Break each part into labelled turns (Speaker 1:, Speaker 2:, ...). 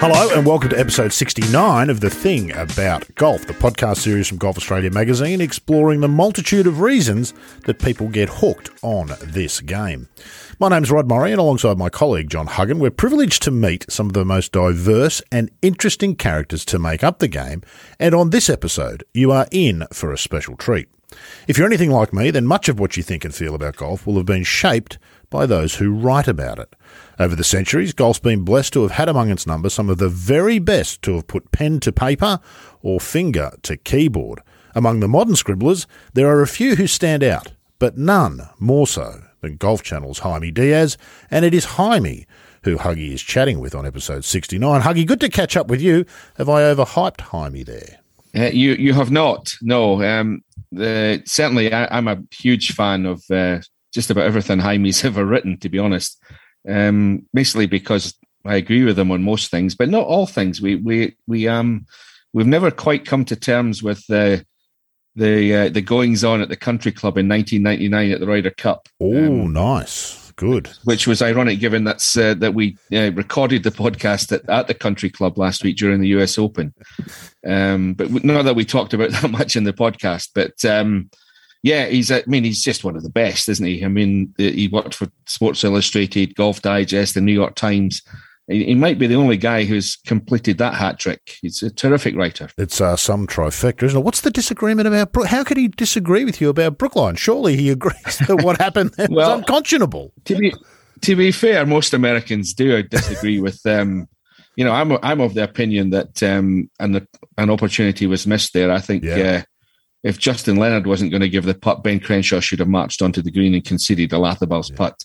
Speaker 1: Hello and welcome to episode 69 of The Thing About Golf, the podcast series from Golf Australia magazine exploring the multitude of reasons that people get hooked on this game. My name's Rod Murray and alongside my colleague John Huggan, we're privileged to meet some of the most diverse and interesting characters to make up the game, and on this episode, you are in for a special treat. If you're anything like me, then much of what you think and feel about golf will have been shaped by those who write about it. Over the centuries, golf's been blessed to have had among its number some of the very best to have put pen to paper or finger to keyboard. Among the modern scribblers, there are a few who stand out, but none more so than Golf Channel's Jaime Diaz, and it is Jaime who Huggy is chatting with on episode 69. Huggy, good to catch up with you. Have I overhyped Jaime there?
Speaker 2: Uh, you you have not. No. Um, the, certainly, I, am a huge fan of uh, just about everything Jaime's ever written, to be honest. Um, basically because I agree with him on most things, but not all things. We we we um we've never quite come to terms with the the uh, the goings on at the country club in 1999 at the Ryder Cup.
Speaker 1: Oh, um, nice, good.
Speaker 2: Which was ironic, given that's uh, that we uh, recorded the podcast at, at the country club last week during the U.S. Open. Um, but not that we talked about that much in the podcast, but. Um, yeah, he's. I mean, he's just one of the best, isn't he? I mean, he worked for Sports Illustrated, Golf Digest, the New York Times. He, might be the only guy who's completed that hat trick. He's a terrific writer.
Speaker 1: It's uh, some trifecta, isn't it? What's the disagreement about? Brook? How could he disagree with you about Brookline? Surely he agrees that what happened there well, was unconscionable.
Speaker 2: To be to be fair, most Americans do disagree with them. Um, you know, I'm I'm of the opinion that um, an an opportunity was missed there. I think. Yeah. Uh, if Justin Leonard wasn't going to give the putt, Ben Crenshaw should have marched onto the green and conceded a Latherbell's yeah. putt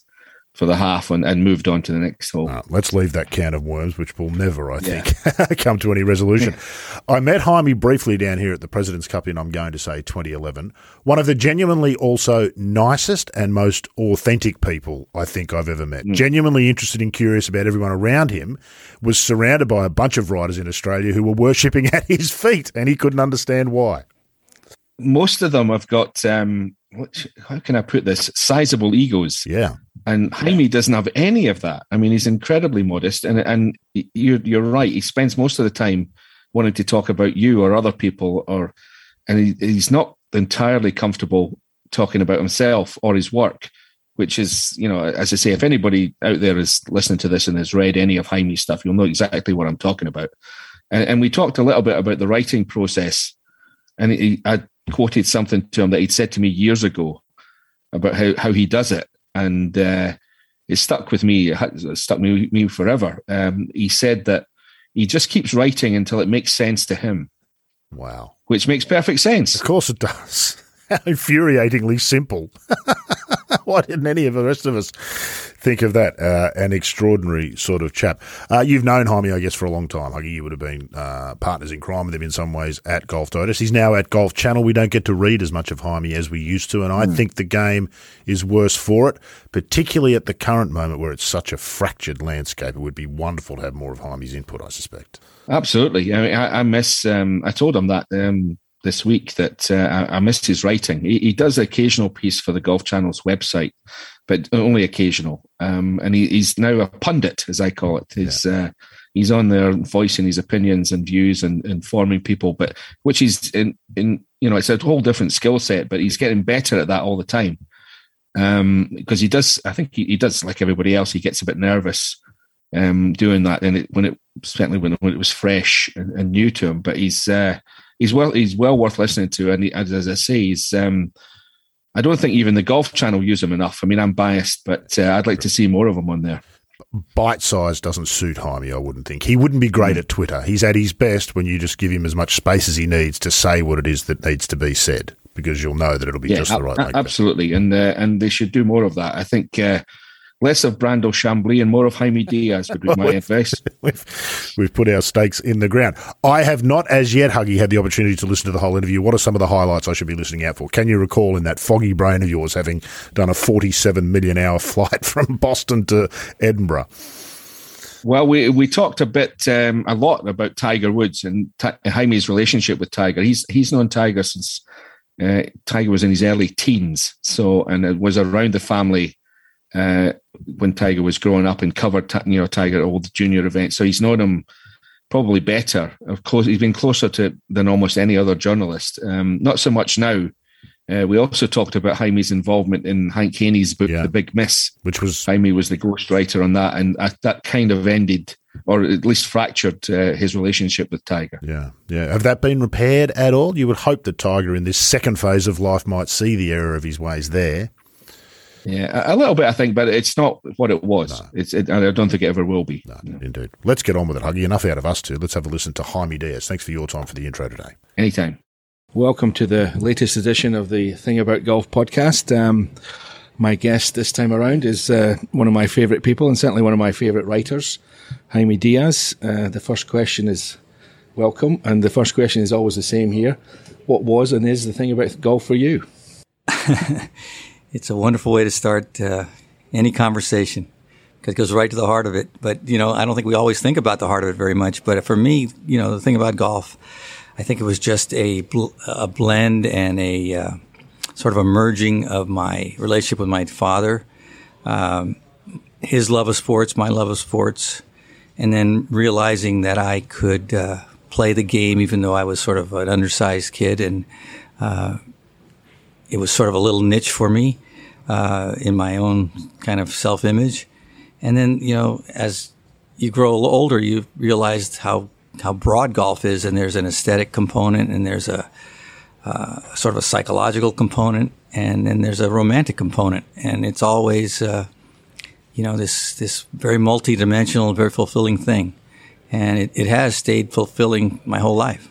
Speaker 2: for the half and, and moved on to the next hole. Uh,
Speaker 1: let's leave that can of worms, which will never, I yeah. think, come to any resolution. I met Jaime briefly down here at the President's Cup in, I'm going to say, 2011. One of the genuinely also nicest and most authentic people I think I've ever met. Mm. Genuinely interested and curious about everyone around him, was surrounded by a bunch of riders in Australia who were worshipping at his feet, and he couldn't understand why
Speaker 2: most of them have got um, what, how can I put this? Sizable egos.
Speaker 1: Yeah.
Speaker 2: And Jaime doesn't have any of that. I mean, he's incredibly modest, and and you're you're right. He spends most of the time wanting to talk about you or other people, or and he, he's not entirely comfortable talking about himself or his work, which is you know, as I say, if anybody out there is listening to this and has read any of Jaime's stuff, you'll know exactly what I'm talking about. And, and we talked a little bit about the writing process, and he, I quoted something to him that he'd said to me years ago about how, how he does it. And uh, it stuck with me, it stuck me, me forever. Um, he said that he just keeps writing until it makes sense to him.
Speaker 1: Wow.
Speaker 2: Which makes perfect sense.
Speaker 1: Of course it does. How infuriatingly simple. Why didn't any of the rest of us think of that? Uh, an extraordinary sort of chap. Uh, you've known Jaime, I guess, for a long time. Huggy, you would have been uh, partners in crime with him in some ways at Golf Digest. He's now at Golf Channel. We don't get to read as much of Jaime as we used to, and I mm. think the game is worse for it, particularly at the current moment where it's such a fractured landscape. It would be wonderful to have more of Jaime's input, I suspect.
Speaker 2: Absolutely. I mean, I, I miss. Um, I told him that um, this week that uh, I, missed his writing. He, he, does occasional piece for the Golf Channel's website, but only occasional. Um, and he, he's now a pundit, as I call it. He's yeah. uh, he's on there voicing his opinions and views and informing people, but which is in in you know it's a whole different skill set. But he's getting better at that all the time um, because he does. I think he, he does like everybody else. He gets a bit nervous um, doing that, and it, when it certainly when, when it was fresh and, and new to him. But he's uh, he's well he's well worth listening to, and he, as, as I say, he's. Um, I don't think even the Golf Channel use him enough. I mean, I'm biased, but uh, I'd like to see more of him on there.
Speaker 1: Bite size doesn't suit Jaime, I wouldn't think. He wouldn't be great at Twitter. He's at his best when you just give him as much space as he needs to say what it is that needs to be said, because you'll know that it'll be yeah, just the right. A-
Speaker 2: absolutely, and uh, and they should do more of that. I think uh, less of Brandel Chamblee and more of Jaime Diaz would be my advice.
Speaker 1: We've, we've put our stakes in the ground. I have not as yet, Huggy, had the opportunity to listen to the whole interview. What are some of the highlights I should be listening out for? Can you recall in that foggy brain of yours having done a 47 million hour flight from Boston to Edinburgh?
Speaker 2: Well, we we talked a bit, um, a lot about Tiger Woods and T- Jaime's relationship with Tiger. He's he's known Tiger since uh, Tiger was in his early teens, so and it was around the family uh, when Tiger was growing up and covered, you know, Tiger at all the junior events. So he's known him
Speaker 3: probably better. Of course, he's been closer to than almost any other journalist. Um, not so much now. Uh, we also talked about Jaime's involvement in Hank Haney's book,
Speaker 1: Yeah.
Speaker 3: The Big Miss.
Speaker 1: which was
Speaker 3: Jaime was the ghostwriter on that, and uh, that kind of ended, or at least fractured, uh, his relationship with Tiger.
Speaker 1: yeah, yeah. Have that been repaired at all? You would hope that Tiger, in this second phase of life, might see the error of his ways there.
Speaker 3: Yeah, a, a little bit, I think, but it's not what it was. It's, it, I don't think it ever will be.
Speaker 1: No, indeed. Let's get on with it, Huggy. Enough out of us two. Let's have a listen to Jaime Diaz. Thanks for your time for the intro today.
Speaker 3: Anytime.
Speaker 2: Welcome to the latest edition of the Thing About Golf podcast. Um, my guest this time around is uh, one of my favourite people and certainly one of my favourite writers, Jaime Diaz. Uh, the first question is welcome, and the first question is always the same here. What was and is the thing about golf for you?
Speaker 4: It's a wonderful way to start uh, any conversation because it goes right to the heart of it. But, you know, I don't think we always think about the heart of it very much. But for me, you know, the thing about golf, I think it was just a, bl- a blend and a uh, sort of a merging of my relationship with my father, um, his love of sports, my love of sports, and then realizing that I could uh, play the game even though I was sort of an undersized kid and uh, it was sort of a little niche for me uh, in my own kind of self image. And then, you know, as you grow older, you realize how, how broad golf is, and there's an aesthetic component, and there's a uh, sort of a psychological component, and then there's a romantic component. And it's always, uh, you know, this, this very multidimensional, very fulfilling thing. And it, it has stayed fulfilling my whole life.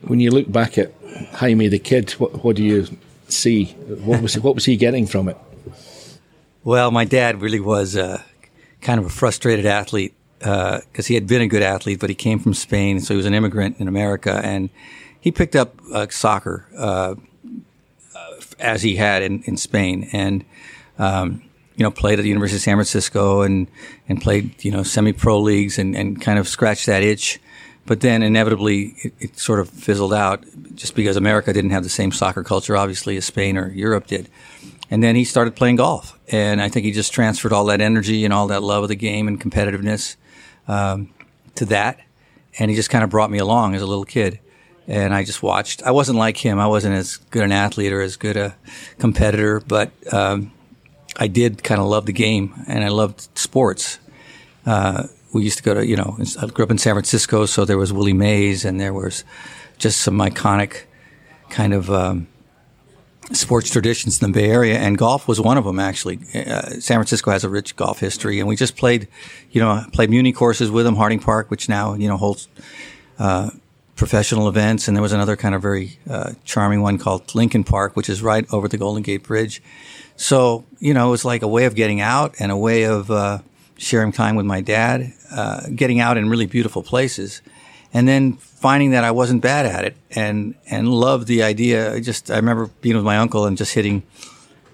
Speaker 2: When you look back at Jaime the kid, what, what do you see? What was what was he getting from it?
Speaker 4: Well, my dad really was uh, kind of a frustrated athlete because he had been a good athlete, but he came from Spain, so he was an immigrant in America, and he picked up uh, soccer uh, uh, as he had in, in Spain, and um, you know played at the University of San Francisco and and played you know semi pro leagues and, and kind of scratched that itch. But then inevitably it, it sort of fizzled out just because America didn't have the same soccer culture, obviously, as Spain or Europe did. And then he started playing golf. And I think he just transferred all that energy and all that love of the game and competitiveness um, to that. And he just kind of brought me along as a little kid. And I just watched. I wasn't like him. I wasn't as good an athlete or as good a competitor, but um, I did kind of love the game and I loved sports. Uh, we used to go to, you know, I grew up in San Francisco, so there was Willie Mays and there was just some iconic kind of um, sports traditions in the Bay Area, and golf was one of them. Actually, uh, San Francisco has a rich golf history, and we just played, you know, played Muni courses with them, Harding Park, which now you know holds uh, professional events, and there was another kind of very uh, charming one called Lincoln Park, which is right over the Golden Gate Bridge. So you know, it was like a way of getting out and a way of uh, sharing time with my dad, uh, getting out in really beautiful places, and then finding that I wasn't bad at it and and loved the idea. I just I remember being with my uncle and just hitting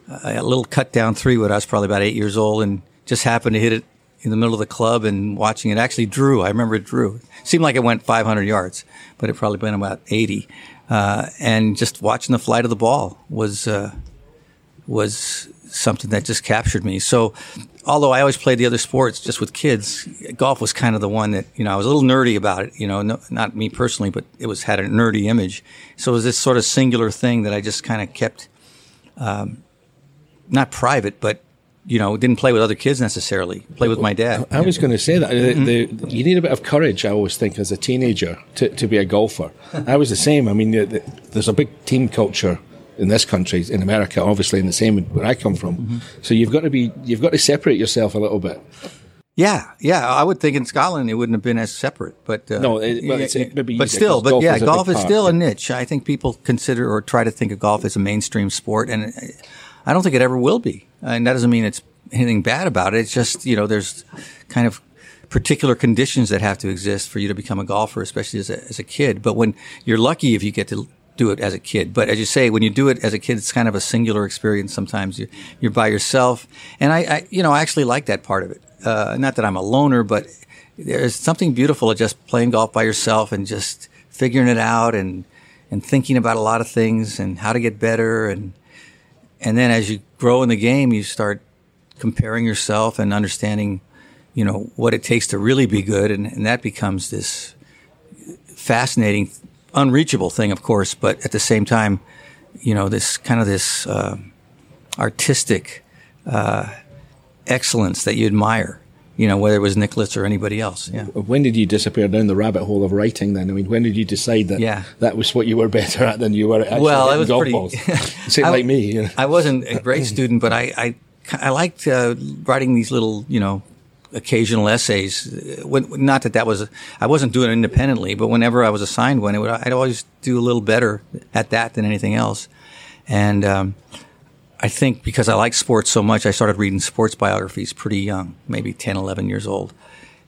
Speaker 4: a little cut down three when I was probably about eight years old and just happened to hit it in the middle of the club and watching it actually drew. I remember it drew. It seemed like it went 500 yards, but it probably went about 80. Uh, and just watching the flight of the ball was uh, was something that just captured me. So, although I always played the other sports just with kids, golf was kind of the one that you know I was a little nerdy about it. You know, no, not me personally, but it was had a nerdy image. So it was this sort of singular thing that I just kind of kept, um, not private, but you know, didn't play with other kids necessarily. Play with my dad.
Speaker 2: I was going to say that the, the, you need a bit of courage. I always think as a teenager to, to be a golfer. I was the same. I mean, the, there's a big team culture in this country, in America, obviously, and the same where I come from. So you've got to be, you've got to separate yourself a little bit.
Speaker 4: Yeah, yeah. I would think in Scotland it wouldn't have been as separate, but uh,
Speaker 2: No, it- well, it's- it- maybe
Speaker 4: but still, but
Speaker 2: golf
Speaker 4: yeah,
Speaker 2: is
Speaker 4: golf is
Speaker 2: part,
Speaker 4: still a niche. I think people consider or try to think of golf as a mainstream sport, and I don't think it ever will be. And that doesn't mean it's anything bad about it. It's just you know there's kind of particular conditions that have to exist for you to become a golfer, especially as a, as a kid. But when you're lucky if you get to do it as a kid. But as you say, when you do it as a kid, it's kind of a singular experience. Sometimes you, you're by yourself, and I, I, you know, I actually like that part of it. Uh, not that I'm a loner, but there's something beautiful of just playing golf by yourself and just figuring it out and and thinking about a lot of things and how to get better and and then as you grow in the game, you start comparing yourself and understanding, you know, what it takes to really be good, and, and that becomes this fascinating, unreachable thing, of course, but at the same time, you know, this kind of this uh, artistic uh, excellence that you admire. You know, whether it was Nicklaus or anybody else. Yeah.
Speaker 2: When did you disappear down the rabbit hole of writing? Then I mean, when did you decide that
Speaker 4: Yeah.
Speaker 2: that was what you were better at than you were? At actually
Speaker 4: Well, I was
Speaker 2: golf
Speaker 4: pretty-
Speaker 2: balls? Say
Speaker 4: I-
Speaker 2: like me. You know.
Speaker 4: I wasn't a great student, but I I, I liked uh, writing these little, you know, occasional essays. When, not that that was I wasn't doing it independently, but whenever I was assigned one, would, I'd always do a little better at that than anything else. And um, I think because I like sports so much, I started reading sports biographies pretty young, maybe 10, 11 years old.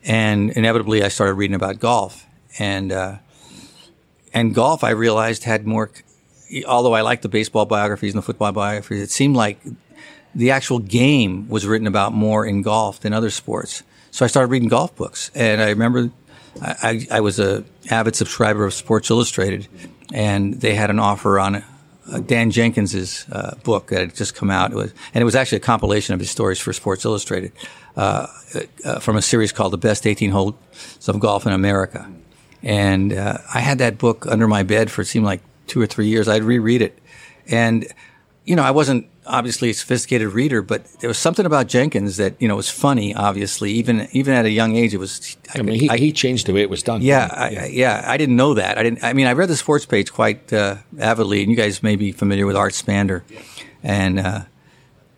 Speaker 4: And inevitably, I started reading about golf. And uh, and golf, I realized had more. Although I liked the baseball biographies and the football biographies, it seemed like the actual game was written about more in golf than other sports. So I started reading golf books, and I remember I, I, was a avid subscriber of Sports Illustrated, and they had an offer on uh, Dan Jenkins's uh, book that had just come out. It was, and it was actually a compilation of his stories for Sports Illustrated uh, uh, from a series called "The Best 18 Holes of Golf in America." And uh, I had that book under my bed for it seemed like two or three years. I'd reread it, and you know, I wasn't obviously a sophisticated reader, but there was something about Jenkins that you know was funny. Obviously, even even at a young age, it was.
Speaker 2: I mean, he, he changed the way it was done.
Speaker 4: Yeah, I, I- yeah, I didn't know that. I didn't. I mean, I read the sports page quite uh, avidly, and you guys may be familiar with Art Spander, and uh,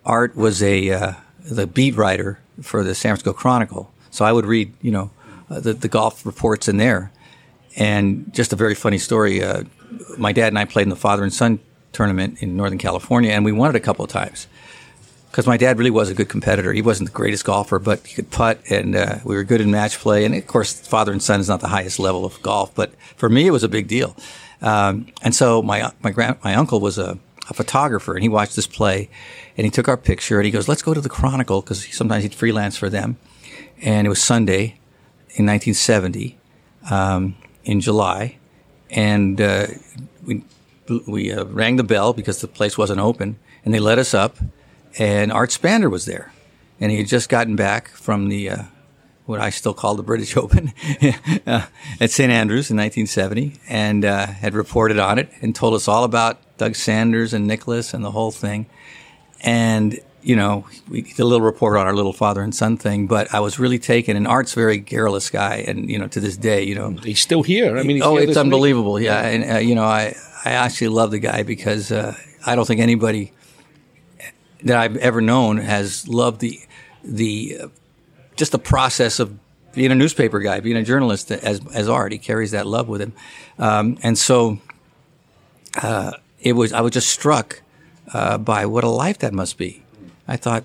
Speaker 4: Art was a uh, the beat writer for the San Francisco Chronicle. So I would read, you know, uh, the the golf reports in there, and just a very funny story. Uh, my dad and I played in the father and son tournament in Northern California, and we won it a couple of times because my dad really was a good competitor. He wasn't the greatest golfer, but he could putt, and uh, we were good in match play. And of course, father and son is not the highest level of golf, but for me, it was a big deal. Um, and so my my grand my uncle was a, a photographer, and he watched this play, and he took our picture, and he goes, "Let's go to the Chronicle," because he, sometimes he'd freelance for them. And it was Sunday in 1970 um, in July, and uh, we we uh, rang the bell because the place wasn't open, and they let us up. And Art Spander was there, and he had just gotten back from the uh, what I still call the British Open uh, at St Andrews in 1970, and uh, had reported on it and told us all about Doug Sanders and Nicklaus and the whole thing. And you know, we did a little report on our little father and son thing, but I was really taken. And Art's a very garrulous guy, and you know, to this day, you know,
Speaker 2: He's still here. I mean, he's
Speaker 4: oh, it's
Speaker 2: this week.
Speaker 4: unbelievable. Yeah, and uh, you know, I I actually love the guy because uh, I don't think anybody that I've ever known has loved the the uh, just the process of being a newspaper guy, being a journalist as as art. He carries that love with him, um, and so uh, it was. I was just struck uh, by what a life that must be. I thought,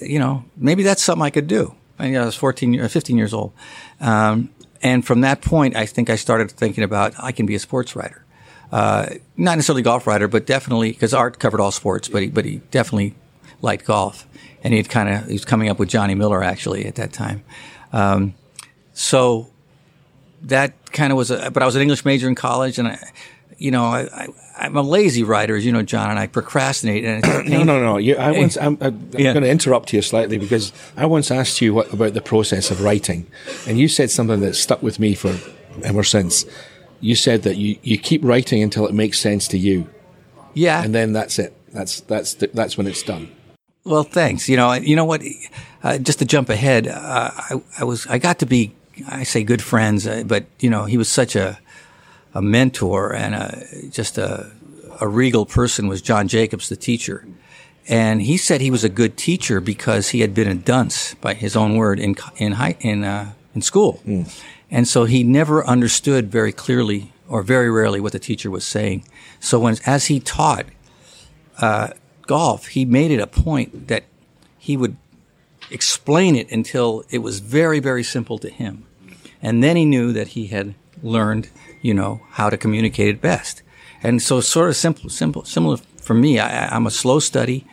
Speaker 4: you know, maybe that's something I could do. I, I was 14, year- 15 years old. Um, and from that point, I think I started thinking about I can be a sports writer. Uh, not necessarily golf writer, but definitely because Art covered all sports, but he, but he definitely liked golf. And he had kind of, he was coming up with Johnny Miller actually at that time. Um, so that kind of was a, but I was an English major in college and I, you know, I, I, I'm a lazy writer, as you know, John, and I procrastinate. And
Speaker 2: No, no, no. You, I once, I'm, I'm
Speaker 4: Yeah.
Speaker 2: going to interrupt you slightly because I once asked you what, about the process of writing, and you said something that stuck with me for ever since. You said that you, you keep writing until it makes sense to you,
Speaker 4: yeah.
Speaker 2: and then that's it. That's that's the, that's when it's done.
Speaker 4: Well, thanks. You know, you know what? Uh, just to jump ahead, uh, I, I was I got to be I say good friends, uh, but you know, he was such a a mentor and a, just a a regal person. Was John Jacobs, the teacher, and he said he was a good teacher because he had been a dunce, by his own word, in in high in uh, in school, and so he never understood very clearly or very rarely what the teacher was saying. So when as he taught uh, golf, he made it a point that he would explain it until it was very, very simple to him. And then he knew that he had learned, you know, how to communicate it best. And so sort of simple, simple, similar for me. I, I'm a slow study.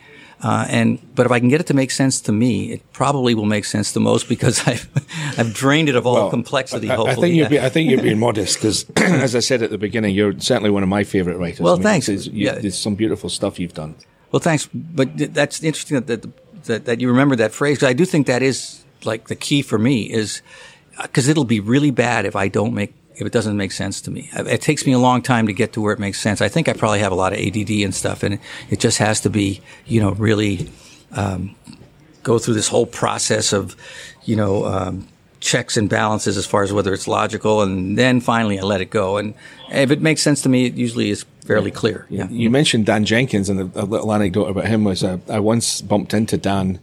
Speaker 4: Uh, and, but if I can get it to make sense to me, it probably will make sense the most because I've, I've drained it of all complexity,
Speaker 2: I, I think you're be, I think you're being modest because, as I said at the beginning, you're certainly one of my favorite writers.
Speaker 4: Well,
Speaker 2: I mean,
Speaker 4: thanks.
Speaker 2: There's, you,
Speaker 4: Yeah.
Speaker 2: there's some beautiful stuff you've done.
Speaker 4: Well, thanks. But th- that's interesting that, that, that, that you remember that phrase. I do think that is like the key for me is because it'll be really bad if I don't make if it doesn't make sense to me. It takes me a long time to get to where it makes sense. I think I probably have a lot of ADD and stuff, and it just has to be, you know, really um, go through this whole process of, you know, um, checks and balances as far as whether it's logical, and then finally I let it go. And if it makes sense to me, it usually is fairly clear. Yeah.
Speaker 2: You mentioned Dan Jenkins, and a, a little anecdote about him was uh, I once bumped into Dan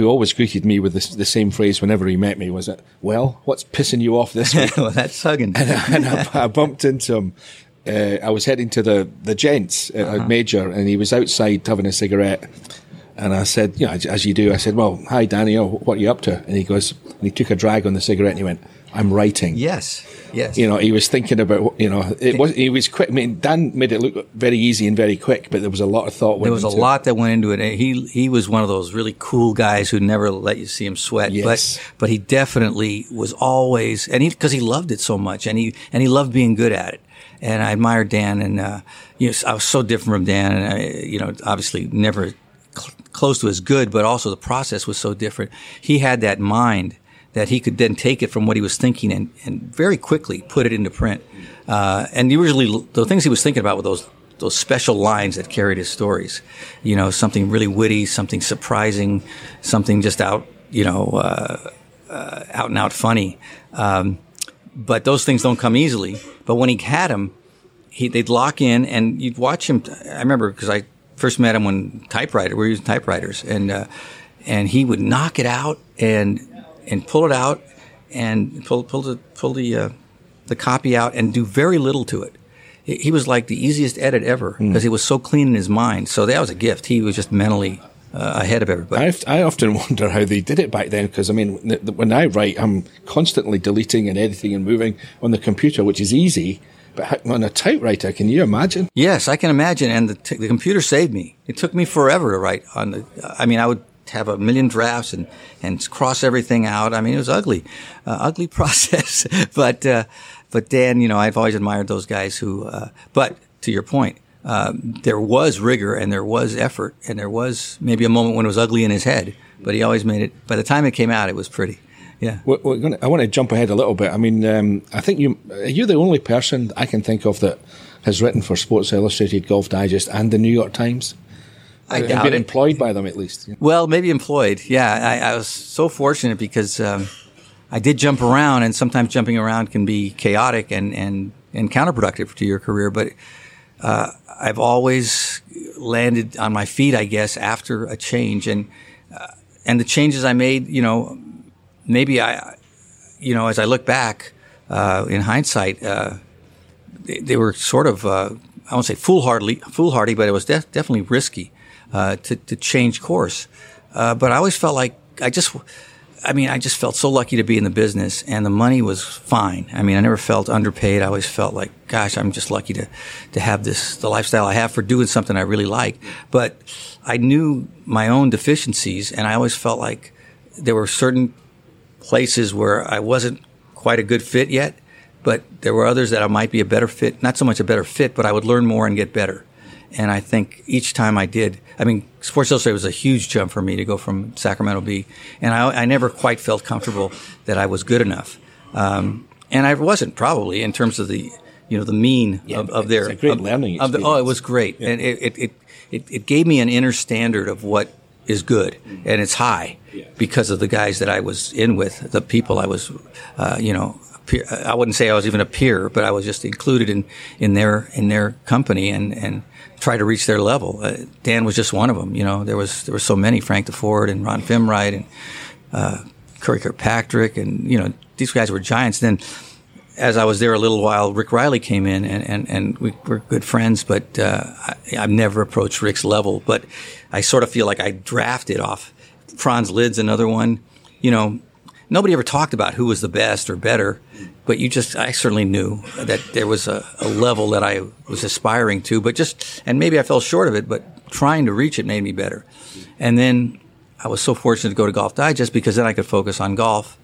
Speaker 2: who always greeted me with the, the, same phrase whenever he met me was it, well, what's pissing you off this week?
Speaker 4: well, that's hugging.
Speaker 2: and, I, and I, I, bumped into him. Uh, I was heading to the, the gents at uh-huh. Major and he was outside having a cigarette. And I said, you know, as, as you do, I said, well, hi, Danny, oh, what are you up to? And he goes, and he took a drag on the cigarette and he went, I'm writing.
Speaker 4: Yes. Yes.
Speaker 2: You know, he was thinking about, you know, it was, he was quick. I mean, Dan made it look very easy and very quick, but there was a lot of thought.
Speaker 4: There was a lot that went into it. He, he was one of those really cool guys who never let you see him sweat.
Speaker 2: Yes.
Speaker 4: But, but he definitely was always, and he, cause he loved it so much and he, and he loved being good at it. And I admired Dan and, uh, you know, I was so different from Dan and I, you know, obviously never cl- close to as good, but also the process was so different. He had that mind that he could then take it from what he was thinking and, and very quickly put it into print. Uh, and usually the things he was thinking about were those those special lines that carried his stories. You know, something really witty, something surprising, something just out, you know, uh, uh, out and out funny. Um, but those things don't come easily. But when he had them, he, they'd lock in, and you'd watch him. I remember because I first met him when typewriter we were using typewriters, and uh, and he would knock it out and and pull it out and pull pull the pull the uh, the copy out and do very little to it. He was like the easiest edit ever because mm. he was so clean in his mind. So that was a gift. He was just mentally uh, ahead of everybody.
Speaker 2: I've, i often wonder how they did it back then because I mean, when I write, I'm constantly deleting and editing and moving on the computer, which is easy. But on a typewriter, can you imagine?
Speaker 4: Yes, I can imagine. And the, t- the computer saved me. It took me forever to write on the. I mean, I would have a million drafts and, and cross everything out. I mean, it was ugly, uh, ugly process. but, uh, but Dan, you know, I've always admired those guys who, uh, but to your point, um, there was rigor and there was effort and there was maybe a moment when it was ugly in his head, but he always made it. By the time it came out, it was pretty. Yeah.
Speaker 2: We're, we're gonna, I want to jump ahead a little bit. I mean, um, I think you, you're the only person I can think of that has written for Sports Illustrated, Golf Digest, and the New York Times.
Speaker 4: I
Speaker 2: doubt been it. employed by them at least.
Speaker 4: Well, maybe employed. Yeah, I, I was so fortunate because um, I did jump around, and sometimes jumping around can be chaotic and and and counterproductive to your career. But uh, I've always landed on my feet, I guess, after a change, and uh, and the changes I made, you know, maybe I, you know, as I look back uh, in hindsight, uh, they, they, were sort of. Uh, I won't say foolhardy, foolhardy, but it was def- definitely risky uh, to, to change course. Uh, but I always felt like I just, I mean, I just felt so lucky to be in the business and the money was fine. I mean, I never felt underpaid. I always felt like, gosh, I'm just lucky to, to have this, the lifestyle I have for doing something I really like. But I knew my own deficiencies and I always felt like there were certain places where I wasn't quite a good fit yet, but there were others that I might be a better fit, not so much a better fit, but I would learn more and get better. And I think each time I did, I mean, Sports Illustrated was a huge jump for me to go from Sacramento Bee, and I, I never quite felt comfortable that I was good enough. Um, and I wasn't probably in terms of the, you know, the mean
Speaker 2: yeah,
Speaker 4: of, of their
Speaker 2: a great
Speaker 4: of,
Speaker 2: learning
Speaker 4: of the, oh, it was great, yeah. and it, it, it, it, gave me an inner standard of what is good, and it's high yeah. because of the guys that I was in with, the people I was, uh, you know, I wouldn't say I was even a peer, but I was just included in, in their in their company and, and try to reach their level. Uh, Dan was just one of them. You know, there was there were so many Frank Deford and Ron Fimrite and uh, Curry Kirkpatrick, and you know these guys were giants. Then, as I was there a little while, Rick Reilly came in, and and, and we were good friends. But uh, I, have never approached Rick's level. But I sort of feel like I drafted off. Franz Lidz's another one. You know, nobody ever talked about who was the best or better, but you just, I certainly knew that there was a, a, level that I was aspiring to, but just, and maybe I fell short of it, but trying to reach it made me better. And then I was so fortunate to go to Golf Digest because then I could focus on golf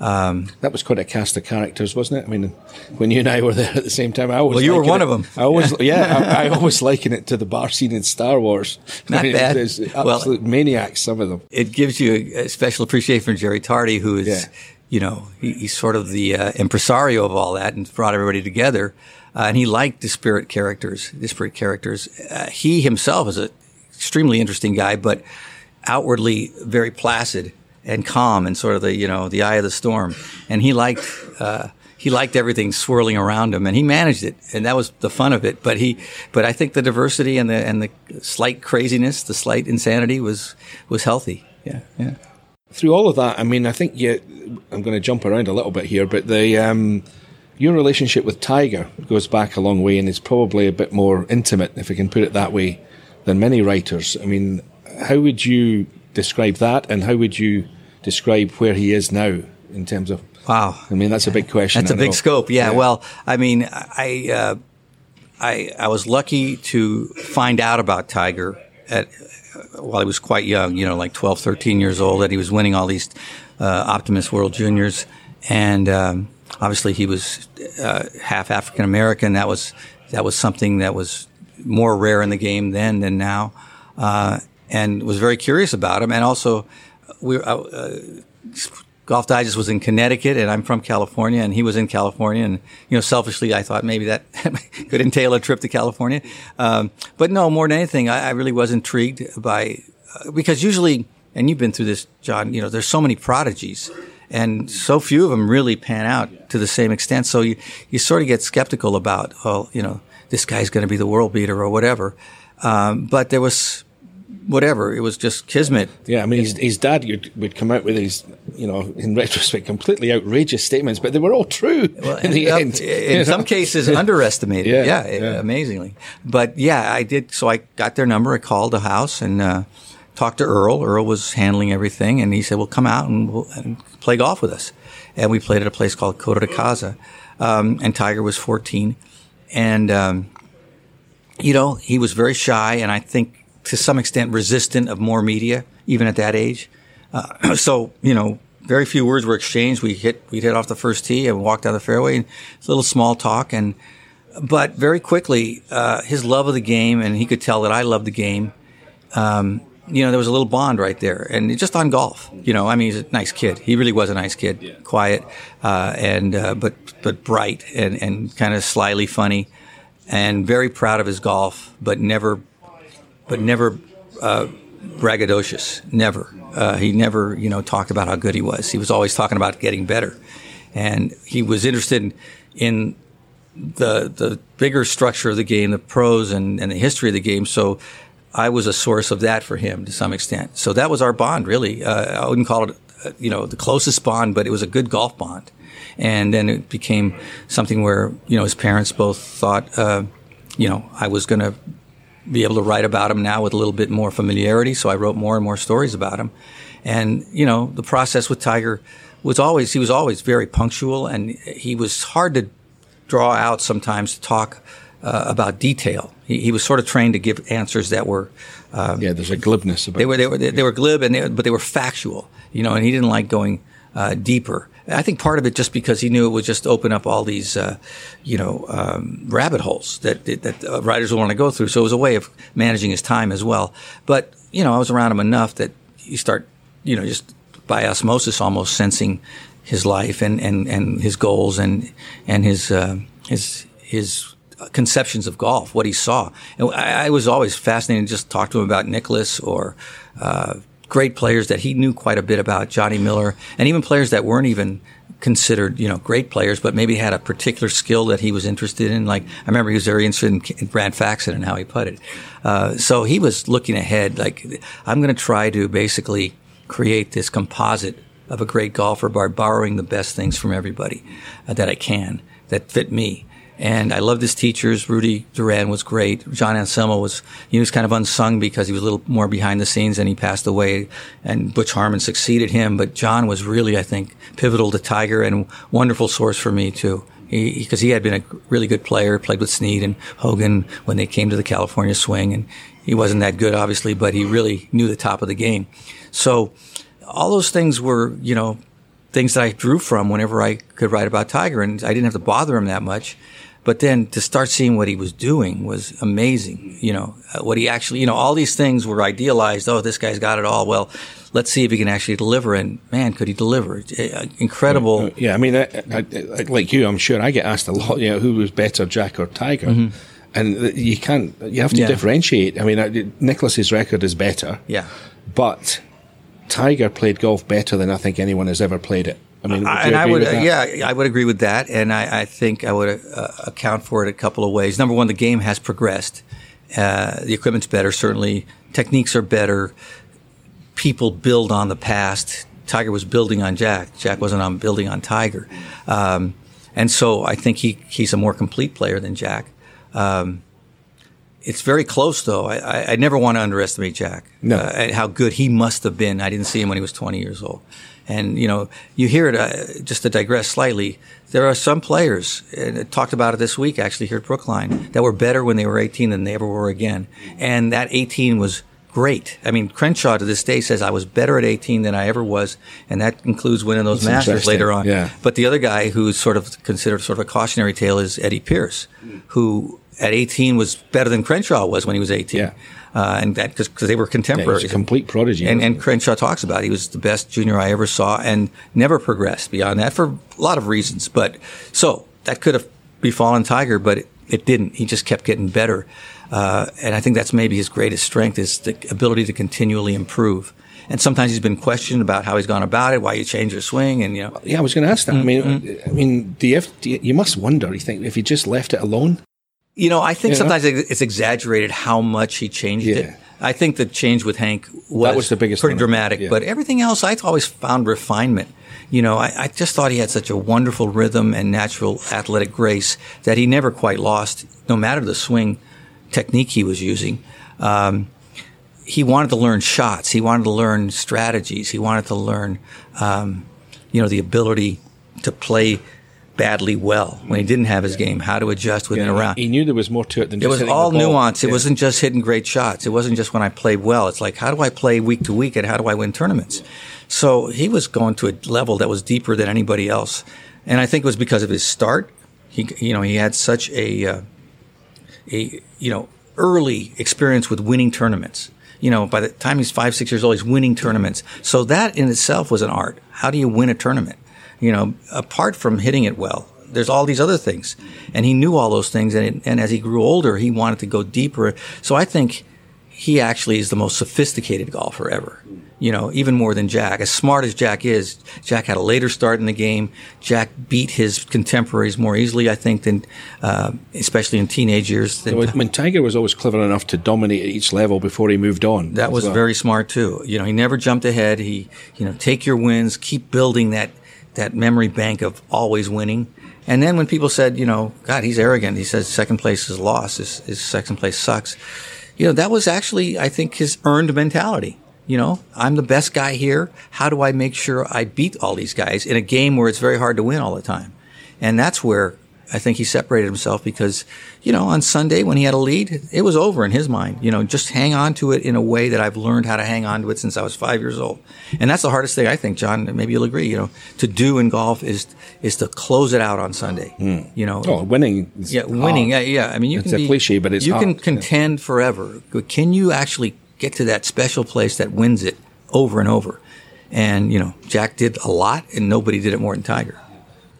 Speaker 2: um, that was quite a cast of characters, wasn't it? I mean, when you and I were there at the same time, I was.
Speaker 4: Well, you were one it, of them.
Speaker 2: I always, yeah, I, I, always liken it to the bar scene in Star Wars.
Speaker 4: Not I mean, bad.
Speaker 2: There's absolute well, maniacs, some of them.
Speaker 4: It gives you a special appreciation for Jerry Tarde, who is. Yeah. you know, he, he's sort of the uh, impresario of all that and brought everybody together. Uh, and he liked disparate characters, disparate characters. Uh, he himself is an extremely interesting guy, but outwardly very placid and calm and sort of the, you know, the eye of the storm. And he liked, uh, he liked everything swirling around him and he managed it. And that was the fun of it. But he, but I think the diversity and the, and the slight craziness, the slight insanity was, was healthy. Yeah. Yeah
Speaker 2: through all of that, I mean, I think you, I'm going to jump around a little bit here, but the um, your relationship with Tiger goes back a long way and is probably a bit more intimate, if I can put it that way, than many writers. I mean, how would you describe that, and how would you describe where he is now in terms of?
Speaker 4: Wow,
Speaker 2: I mean, that's a big question.
Speaker 4: That's a big scope. Yeah, yeah. Well, I mean, I. Uh, I, I was lucky to find out about Tiger at while he was quite young, you know, like 12, 13 years old, that he was winning all these uh, Optimist World Juniors. And um, obviously he was uh, half African American. That was, that was something that was more rare in the game then than now. Uh, and was very curious about him. And also, we uh, uh, Golf Digest was in Connecticut, and I'm from California, and he was in California. And you know, selfishly, I thought maybe that could entail a trip to California. Um, but no, more than anything, I, I really was intrigued by uh, because usually, and you've been through this, John. You know, there's so many prodigies, and so few of them really pan out to the same extent. So you you sort of get skeptical about, well, you know, this guy's going to be the world beater or whatever. Um, but there was whatever. It was just kismet.
Speaker 2: Yeah, I mean, his, his dad would would come out with these, you know, in retrospect, completely outrageous statements, but they were all true well, in the up, end.
Speaker 4: In some know? cases, underestimated. Yeah, yeah, yeah, amazingly. But yeah, I did. So I got their number. I called the house and uh, talked to Earl. Earl was handling everything, and he said, "Well, come out and, we'll, and play golf with us." And we played at a place called Coto de Caza, um, and Tiger was 14, and. Um, you know, he was very shy, and I think to some extent resistant of more media, even at that age. Uh, so, you know, very few words were exchanged. We hit, we hit off the first tee and walked down the fairway and a little small talk. And, but very quickly, uh, his love of the game, and he could tell that I loved the game. Um, you know, there was a little bond right there, and just on golf. You know, I mean, he's a nice kid. He really was a nice kid, yeah. quiet, uh, and uh, but but bright and and kind of slyly funny, and very proud of his golf, but never but never uh, braggadocious. Never. Uh, he never, you know, talked about how good he was. He was always talking about getting better, and he was interested in, the the bigger structure of the game, the pros and, and the history of the game. So I was a source of that for him to some extent. So that was our bond, really. Uh, I wouldn't call it, uh, you know, the closest bond, but it was a good golf bond. And then it became something where, you know, his parents both thought, uh, you know, I was going to be able to write about him now with a little bit more familiarity. So I wrote more and more stories about him. And, you know, the process with Tiger was always, he was always very punctual and he was hard to draw out sometimes to talk uh, about detail. He, he, was sort of trained to give answers that were,
Speaker 2: um, yeah, there's a glibness about
Speaker 4: they were, they were, they, they were glib and they, but they were factual, you know, and he didn't like going uh, deeper. I think part of it just because he knew it would just open up all these, uh, you know, um, rabbit holes that that uh, writers would want to go through. So it was a way of managing his time as well. But you know, I was around him enough that you start, you know, just by osmosis, almost sensing his life and and, and his goals and and his uh, his his conceptions of golf, what he saw. And I, I, was always fascinated to just talk to him about Nicklaus or uh, great players that he knew quite a bit about, Johnny Miller, and even players that weren't even considered, you know, great players, but maybe had a particular skill that he was interested in. Like I remember he was very interested in, Brad Faxon and how he putted. Uh, so he was looking ahead. Like I'm going to try to basically create this composite of a great golfer by borrowing the best things from everybody uh, that I can that fit me. And I loved his teachers. Rudy Duran was great. John Anselmo was, he was kind of unsung because he was a little more behind the scenes and he passed away and Butch Harmon succeeded him. But John was really, I think, pivotal to Tiger and wonderful source for me too. Because he, he, had been a really good player, played with Snead and Hogan when they came to the California swing. And he wasn't that good, obviously, but he really knew the top of the game. So all those things were, you know, things that I drew from whenever I could write about Tiger. And I didn't have to bother him that much. But then to start seeing what he was doing was amazing. You know, uh, what he actually, you know, all these things were idealized. Oh, this guy's got it all. Well, let's see if he can actually deliver. And man, could he deliver? Uh, Incredible.
Speaker 2: Uh, Yeah, I mean, I, I, I, like you, I'm sure I get asked a lot. You know, who was better, Jack or Tiger? And you can't. You have to
Speaker 4: Mm-hmm. Yeah.
Speaker 2: differentiate. I mean, Nicklaus's record is better.
Speaker 4: Yeah.
Speaker 2: but Tiger played golf better than I think anyone has ever played it. I mean, would
Speaker 4: and I would,
Speaker 2: with
Speaker 4: yeah, I would agree with that, and I, I think I would uh, account for it a couple of ways. Number one, the game has progressed. Uh, the equipment's better, certainly. Techniques are better. People build on the past. Tiger was building on Jack. Jack wasn't on building on Tiger, um, and so I think he he's a more complete player than Jack. Um, it's very close, though. I, I, I never want to underestimate Jack.
Speaker 2: No.
Speaker 4: Uh, how good he must have been. I didn't see him when he was 20 years old. And, you know, you hear it, uh, just to digress slightly, there are some players, and I talked about it this week actually here at Brookline, that were better when they were 18 than they ever were again. And that 18 was great. I mean, Crenshaw to this day says, I was better at 18 than I ever was. And that includes winning those
Speaker 2: That's
Speaker 4: Masters later on.
Speaker 2: Yeah.
Speaker 4: But the other guy who's sort of considered sort of a cautionary tale is Eddie Pearce, who at 18 was better than Crenshaw was when he was 18.
Speaker 2: Yeah.
Speaker 4: Uh, and that because they were contemporaries.
Speaker 2: was a complete prodigy.
Speaker 4: and, and? Crenshaw talks about it. he was the best junior I ever saw and never progressed beyond that for a lot of reasons. But so that could have befallen Tiger, but it, it didn't. He just kept getting better. Uh, and I think that's maybe his greatest strength is the ability to continually improve. And sometimes he's been questioned about how he's gone about it, why you change your swing, and you know,
Speaker 2: yeah, I was going to ask that. I mean,
Speaker 4: Mm-hmm.
Speaker 2: I mean, have, do you, you must wonder? You think if you just left it alone?
Speaker 4: You know, I think
Speaker 2: Yeah.
Speaker 4: sometimes it- it's exaggerated how much he changed it. I think the change with Hank was,
Speaker 2: was the biggest
Speaker 4: pretty dramatic,
Speaker 2: Yeah.
Speaker 4: but everything else I always found refinement. You know, I, I just thought he had such a wonderful rhythm and natural athletic grace that he never quite lost, no matter the swing technique he was using. Um, he wanted to learn shots. He wanted to learn strategies. He wanted to learn, um, you know, the ability to play badly well when he didn't have his game, how to adjust within a round.
Speaker 2: He knew there was more to it than just.
Speaker 4: It
Speaker 2: was
Speaker 4: all nuance. It
Speaker 2: Yeah.
Speaker 4: wasn't just hitting great shots. It wasn't just when I played well. It's like, how do I play week to week and how do I win tournaments? So he was going to a level that was deeper than anybody else. And I think it was because of his start. He, you know, he had such a, uh, a, you know, early experience with winning tournaments. You know, by the time he's five, six years old, he's winning tournaments. So that in itself was an art. How do you win a tournament? You know, apart from hitting it well, there's all these other things. And he knew all those things. And, it, and as he grew older, he wanted to go deeper. So I think he actually is the most sophisticated golfer ever. You know, even more than Jack. As smart as Jack is, Jack had a later start in the game. Jack beat his contemporaries more easily, I think, than uh, especially in teenage years. Than,
Speaker 2: I mean, Tiger was always clever enough to dominate at each level before he moved on.
Speaker 4: that was
Speaker 2: So-
Speaker 4: very smart too. You know, he never jumped ahead. He, you know, take your wins, keep building that that memory bank of always winning. And then when people said, you know, God, he's arrogant. He says second place is lost. His, his second place sucks. You know, that was actually, I think, his earned mentality. You know, I'm the best guy here. How do I make sure I beat all these guys in a game where it's very hard to win all the time? And that's where I think he separated himself because, you know, on Sunday when he had a lead, it was over in his mind. You know, just hang on to it in a way that I've learned how to hang on to it since I was five years old. And that's the hardest thing I think, John, maybe you'll agree, you know, to do in golf is, is to close it out on Sunday. Hmm. You know,
Speaker 2: Oh, winning.
Speaker 4: yeah, winning. Yeah,
Speaker 2: hard.
Speaker 4: yeah. I mean, you
Speaker 2: It's
Speaker 4: can
Speaker 2: a
Speaker 4: be,
Speaker 2: cliche, but it's
Speaker 4: you can
Speaker 2: hard.
Speaker 4: contend forever. But Can you actually get to that special place that wins it over and over? And you know, Jack did a lot, and nobody did it more than Tiger.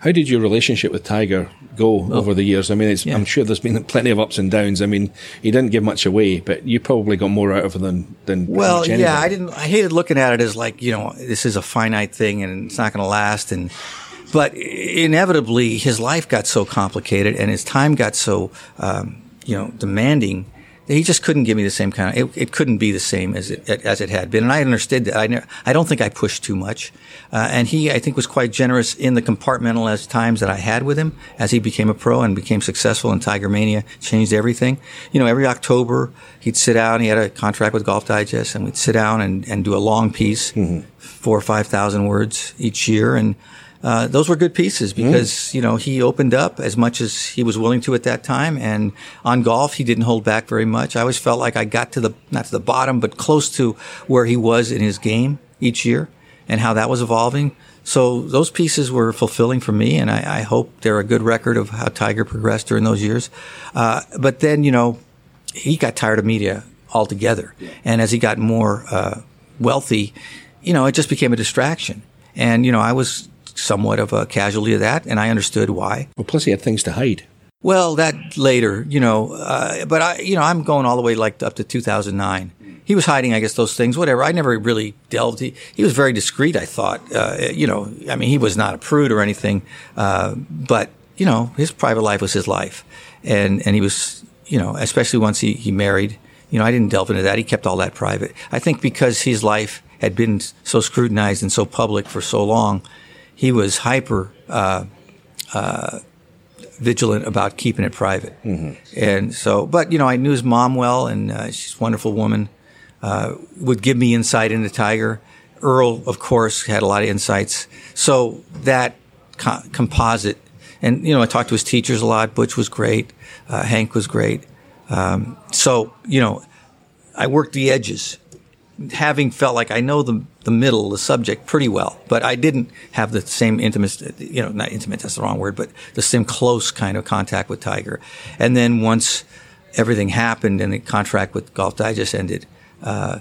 Speaker 2: How did your relationship with Tiger go over the years? I mean, it's,
Speaker 4: Yeah.
Speaker 2: I'm sure there's been plenty of ups and downs. I mean, he didn't give much away, but you probably got more out of him than than
Speaker 4: Well, yeah. I didn't. I hated looking at it as like you know this is a finite thing and it's not going to last. And but inevitably, his life got so complicated and his time got so um, you know demanding he just couldn't give me the same kind of. It, it couldn't be the same as it as it had been. And I understood that. I I don't think I pushed too much. Uh, and he, I think, was quite generous in the compartmentalized times that I had with him as he became a pro and became successful in Tiger Mania, changed everything. You know, every October he'd sit down. He had a contract with Golf Digest, and we'd sit down and, and do a long piece, four or five thousand words each year, and uh, those were good pieces because you know he opened up as much as he was willing to at that time, and on golf he didn't hold back very much. I always felt like I got to the not to the bottom, but close to where he was in his game each year and how that was evolving. So those pieces were fulfilling for me, and I, I hope they're a good record of how Tiger progressed during those years. Uh, but then, you know, he got tired of media altogether, and as he got more uh, wealthy, you know, it just became a distraction. And, you know, I was somewhat of a casualty of that, and I understood why.
Speaker 2: Well, plus he had things to hide.
Speaker 4: Well, that later, you know, uh, but I, you know, I'm going all the way like up to 2009. He was hiding, I guess, those things, whatever. I never really delved. He, he was very discreet, I thought. Uh, you know, I mean, he was not a prude or anything, uh, but, you know, his private life was his life. And, and he was, you know, especially once he, he married, you know, I didn't delve into that. He kept all that private. I think because his life had been so scrutinized and so public for so long, he was hyper, uh, uh, vigilant about keeping it private. Mm-hmm. And so, but you know, I knew his mom well, and uh, she's a wonderful woman. Uh, would give me insight into Tiger. Earl, of course, had a lot of insights. So that co- composite, and you know, I talked to his teachers a lot. Butch was great. Uh, Hank was great. Um, so you know, I worked the edges having felt like I know the the middle, the subject pretty well, but I didn't have the same intimate, you know, not intimate, that's the wrong word, but the same close kind of contact with Tiger. And then once everything happened and the contract with Golf Digest ended, uh,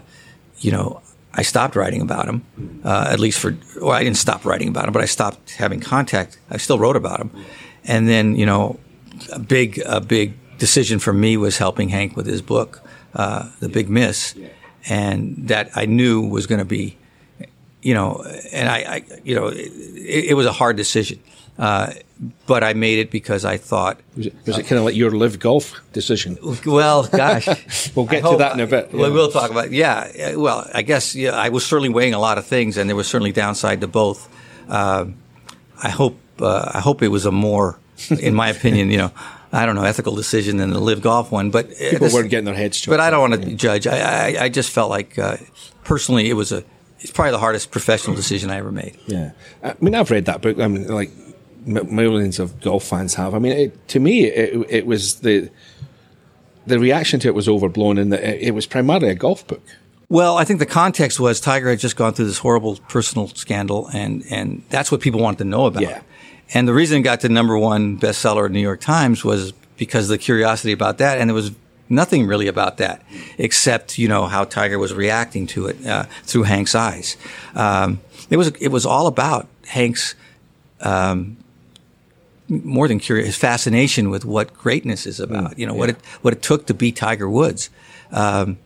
Speaker 4: you know, I stopped writing about him, uh, at least for, well, I didn't stop writing about him, but I stopped having contact. I still wrote about him. And then, you know, a big, a big decision for me was helping Hank with his book, uh, The Big Miss and that I knew was going to be, you know, and I, I you know, it, it, was a hard decision, uh, but I made it because I thought.
Speaker 2: Was it, was it kind of like your LIV golf decision?
Speaker 4: Well, gosh,
Speaker 2: we'll get to that in a bit.
Speaker 4: Yeah. We will talk about. Yeah, well, I guess yeah, I was certainly weighing a lot of things, and there was certainly downside to both. Uh, I hope uh, I hope it was a more, in my opinion, you know. I don't know, ethical decision than the LIV golf one. But
Speaker 2: people this, weren't getting their heads. Straight.
Speaker 4: But I don't want to yeah. judge. I, I, I, just felt like uh, personally, it was a it's probably the hardest professional decision I ever made.
Speaker 2: Yeah, I mean, I've read that book. I mean, like millions of golf fans have. I mean, it, to me, it, it was the the reaction to it was overblown, and it was primarily a golf book.
Speaker 4: Well, I think the context was Tiger had just gone through this horrible personal scandal, and and that's what people wanted to know about.
Speaker 2: Yeah.
Speaker 4: And the reason it got to number one bestseller in the New York Times was because of the curiosity about that. And there was nothing really about that except, you know, how Tiger was reacting to it uh, through Hank's eyes. Um, it was, it was all about Hank's, um, more than curious, his fascination with what greatness is about, mm, you know, yeah. what it, what it took to be Tiger Woods. Um,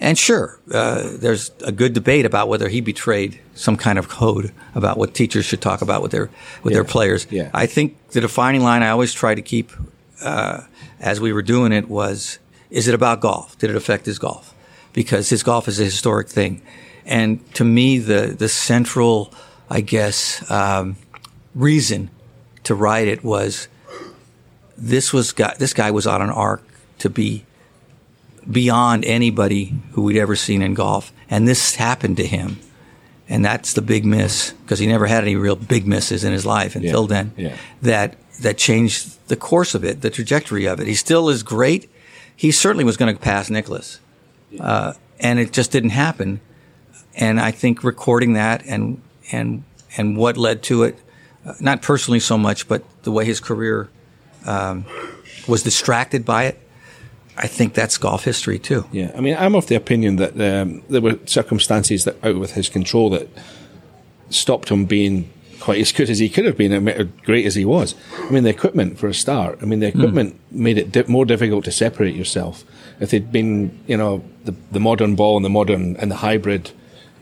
Speaker 4: and sure, uh, there's a good debate about whether he betrayed some kind of code about what teachers should talk about with their with yeah. their players.
Speaker 2: Yeah.
Speaker 4: I think the defining line I always try to keep uh, as we were doing it was: Is it about golf? Did it affect his golf? Because his golf is a historic thing, and to me, the the central, I guess, um, reason to write it was this was guy, this guy was on an arc to be beyond anybody who we'd ever seen in golf. And this happened to him. And that's the big miss because he never had any real big misses in his life until
Speaker 2: yeah.
Speaker 4: then.
Speaker 2: Yeah.
Speaker 4: That that changed the course of it, the trajectory of it. He still is great. He certainly was going to pass Nicklaus, uh, and it just didn't happen. And I think recording that and and and what led to it, uh, not personally so much, but the way his career um, was distracted by it, I think that's golf history too.
Speaker 2: Yeah, I mean, I'm of the opinion that um, there were circumstances that out with his control that stopped him being quite as good as he could have been, as great as he was. I mean, the equipment for a start. I mean, the hmm. equipment mm. made it di- more difficult to separate yourself. If they'd been, you know, the, the modern ball and the modern and the hybrid,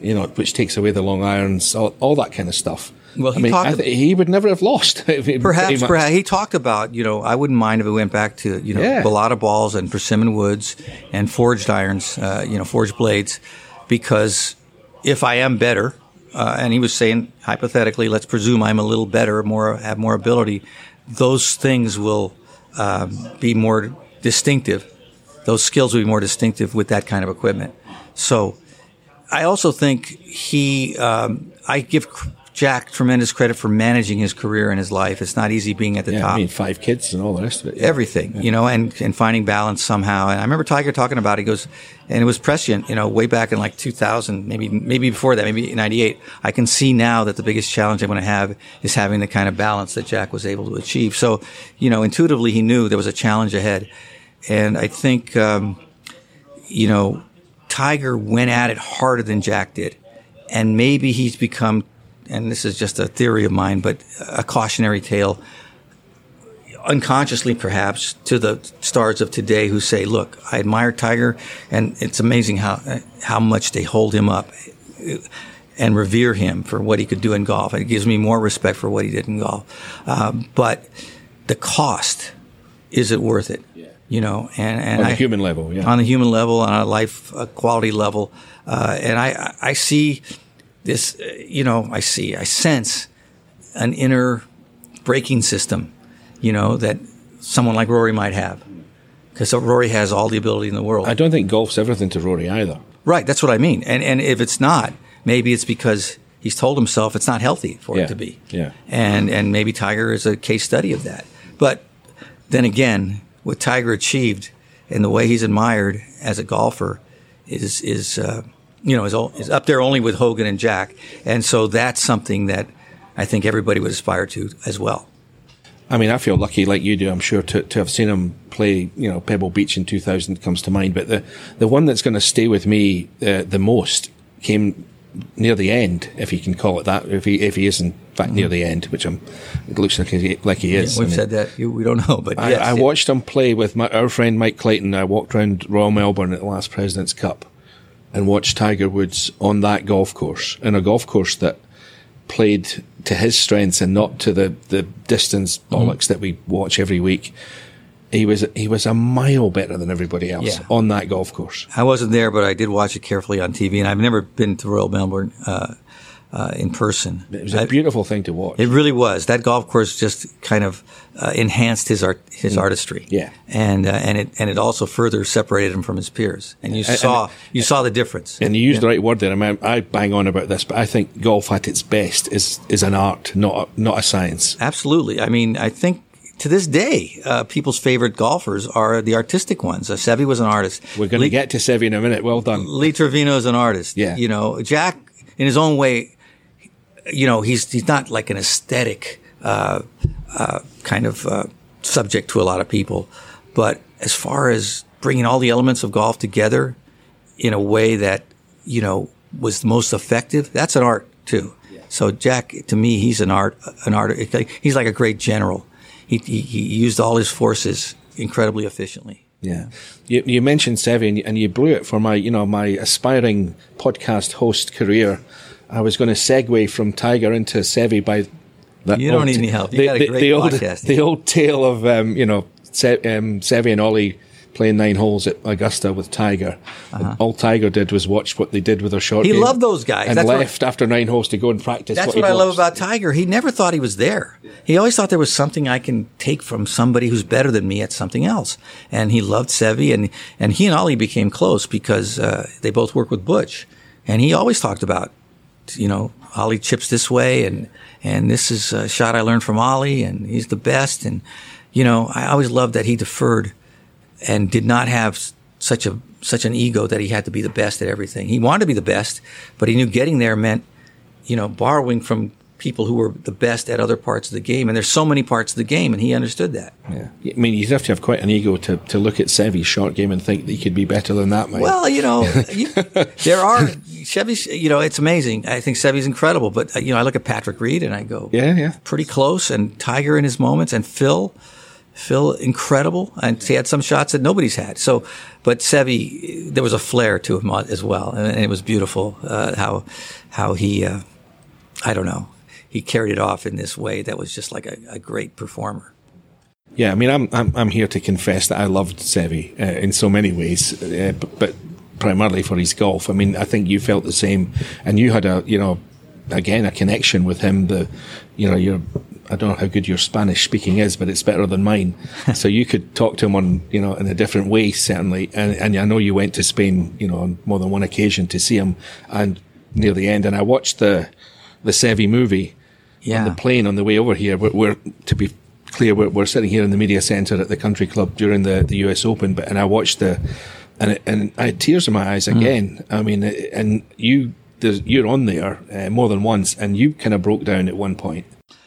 Speaker 2: you know, which takes away the long irons, all, all that kind of stuff.
Speaker 4: Well, he
Speaker 2: I mean,
Speaker 4: talked.
Speaker 2: Th- he would never have lost.
Speaker 4: perhaps, perhaps he talked about. You know, I wouldn't mind if we went back to you know
Speaker 2: yeah.
Speaker 4: Balata balls and persimmon woods and forged irons. Uh, you know, forged blades, because if I am better, uh, and he was saying hypothetically, let's presume I'm a little better, more have more ability. Those things will um, be more distinctive. Those skills will be more distinctive with that kind of equipment. So, I also think he. Um, I give Jack tremendous credit for managing his career and his life. It's not easy being at the
Speaker 2: yeah,
Speaker 4: top.
Speaker 2: I mean, five kids and all the rest of it.
Speaker 4: Yeah. Everything, yeah. you know, and, and finding balance somehow. And I remember Tiger talking about it. He goes, and it was prescient, you know, way back in like 2000, maybe, maybe before that, maybe 98. I can see now that the biggest challenge I'm going to have is having the kind of balance that Jack was able to achieve. So, you know, intuitively he knew there was a challenge ahead. And I think, um, you know, Tiger went at it harder than Jack did and maybe he's become, and this is just a theory of mine, but a cautionary tale, unconsciously perhaps, to the stars of today who say, "Look, I admire Tiger, and it's amazing how how much they hold him up." And revere him for what he could do in golf. It gives me more respect for what he did in golf. Um, but the cost, is it worth it?
Speaker 2: Yeah.
Speaker 4: You know, and, and
Speaker 2: on
Speaker 4: I,
Speaker 2: the human level, yeah.
Speaker 4: on the human level, on a life uh, quality level. Uh, and I, I see this, uh, you know, I see, I sense an inner braking system, you know, that someone like Rory might have. Because Rory has all the ability in the world.
Speaker 2: I don't think golf's everything to Rory either.
Speaker 4: right, that's what I mean. And, and if it's not, maybe it's because he's told himself it's not healthy for
Speaker 2: Yeah,
Speaker 4: it to be.
Speaker 2: yeah.
Speaker 4: And, and maybe Tiger is a case study of that. But then again, what Tiger achieved and the way he's admired as a golfer is is uh, you know is, is up there only with Hogan and Jack, and so that's something that I think everybody would aspire to as well.
Speaker 2: I mean, I feel lucky, like you do, I'm sure, to, to have seen him play, you know, Pebble Beach in 2000 comes to mind. But the, the one that's going to stay with me uh, the most came near the end, if you can call it that, if he, if he is in fact near the end, which I'm, it looks like he, like he is. I
Speaker 4: We've
Speaker 2: mean,
Speaker 4: said that you, we don't know, but
Speaker 2: I,
Speaker 4: yes,
Speaker 2: I
Speaker 4: yeah.
Speaker 2: watched him play with my, our friend Mike Clayton. I walked around Royal Melbourne at the last President's Cup and watch Tiger Woods on that golf course, in a golf course that played to his strengths and not to the, the distance bollocks that we watch every week. He was he was a mile better than everybody else
Speaker 4: Yeah.
Speaker 2: on that golf course.
Speaker 4: I wasn't there, but I did watch it carefully on TV, and I've never been to Royal Melbourne uh, uh, in person.
Speaker 2: It was a
Speaker 4: I-
Speaker 2: beautiful thing to watch.
Speaker 4: It really was. That golf course just kind of uh, enhanced his art, his artistry.
Speaker 2: Mm. Yeah.
Speaker 4: and uh, and it and it also further separated him from his peers. And you
Speaker 2: And-
Speaker 4: saw you saw the difference.
Speaker 2: And you used the right word there. I mean, I bang on about this, but I think golf at its best is is an art, not a, not a science.
Speaker 4: Absolutely. I mean, I think to this day, uh, people's favorite golfers are the artistic ones. Uh, Seve was an artist.
Speaker 2: We're going to get to Seve in a minute. Well done.
Speaker 4: Lee Trevino is an artist.
Speaker 2: Yeah.
Speaker 4: You know, Jack, in his own way, you know, he's he's not like an aesthetic uh, uh, kind of uh, subject to a lot of people, but as far as bringing all the elements of golf together in a way that you know was the most effective, that's an art too. So Jack, to me, he's an art, an art. He's like a great general. He, he, he used all his forces incredibly efficiently.
Speaker 2: Yeah. You, you mentioned Seve and you, and you blew it for my, you know, my aspiring podcast host career. I was going to segue from Tiger into Seve by that.
Speaker 4: You don't
Speaker 2: old-
Speaker 4: need any help. You got a great
Speaker 2: old,
Speaker 4: podcast.
Speaker 2: the old tale of, um, you know, Se- um, Seve and Ollie playing nine holes at Augusta with Tiger. All Tiger did was watch what they did with their short
Speaker 4: Uh-huh. He
Speaker 2: game
Speaker 4: loved those guys.
Speaker 2: And
Speaker 4: That's what-
Speaker 2: left after nine holes to go and practice.
Speaker 4: That's
Speaker 2: what,
Speaker 4: what, I love about Tiger. He never thought he was there. He always thought there was something I can take from somebody who's better than me at something else. And he loved Seve, and and he and Ollie became close because uh, they both worked with Butch, and he always talked about, you know, Ollie chips this way, and and this is a shot I learned from Ollie, and he's the best, and you know, I always loved that he deferred and did not have such a such an ego that he had to be the best at everything. He wanted to be the best, but he knew getting there meant, you know, borrowing from people who were the best at other parts of the game. And there's so many parts of the game, and he understood that.
Speaker 2: Yeah. I mean, you'd have to have quite an ego to, to look at Seve's short game and think that he could be better than that, mate.
Speaker 4: Well, you know, you, there are Seve's. You know, it's amazing. I think Seve's incredible, but uh, you know, I look at Patrick Reed and I go,
Speaker 2: yeah, yeah.
Speaker 4: pretty close, and Tiger in his moments, and Phil. Phil, incredible, and he had some shots that nobody's had. So, but Seve, there was a flair to him as well, and it was beautiful uh, how how he, uh, I don't know, he carried it off in this way that was just like a, a great performer.
Speaker 2: Yeah, I mean, I'm I'm I'm here to confess that I loved Seve uh, in so many ways, uh, but, but primarily for his golf. I mean, I think you felt the same, and you had a you know, again a connection with him. The, you know, you're I don't know how good your Spanish speaking is, but it's better than mine. so you could talk to him on you know in a different way certainly, and and I know you went to Spain you know on more than one occasion to see him, and near the end, and I watched the the Seve movie
Speaker 4: Yeah,
Speaker 2: on the plane on the way over here. We're, we're to be clear, we're, we're sitting here in the media centre at the Country Club during the, the US Open, but and I watched the and it, and I had tears in my eyes again. I mean, and you you're on there uh, more than once, and you kind of broke down at one point.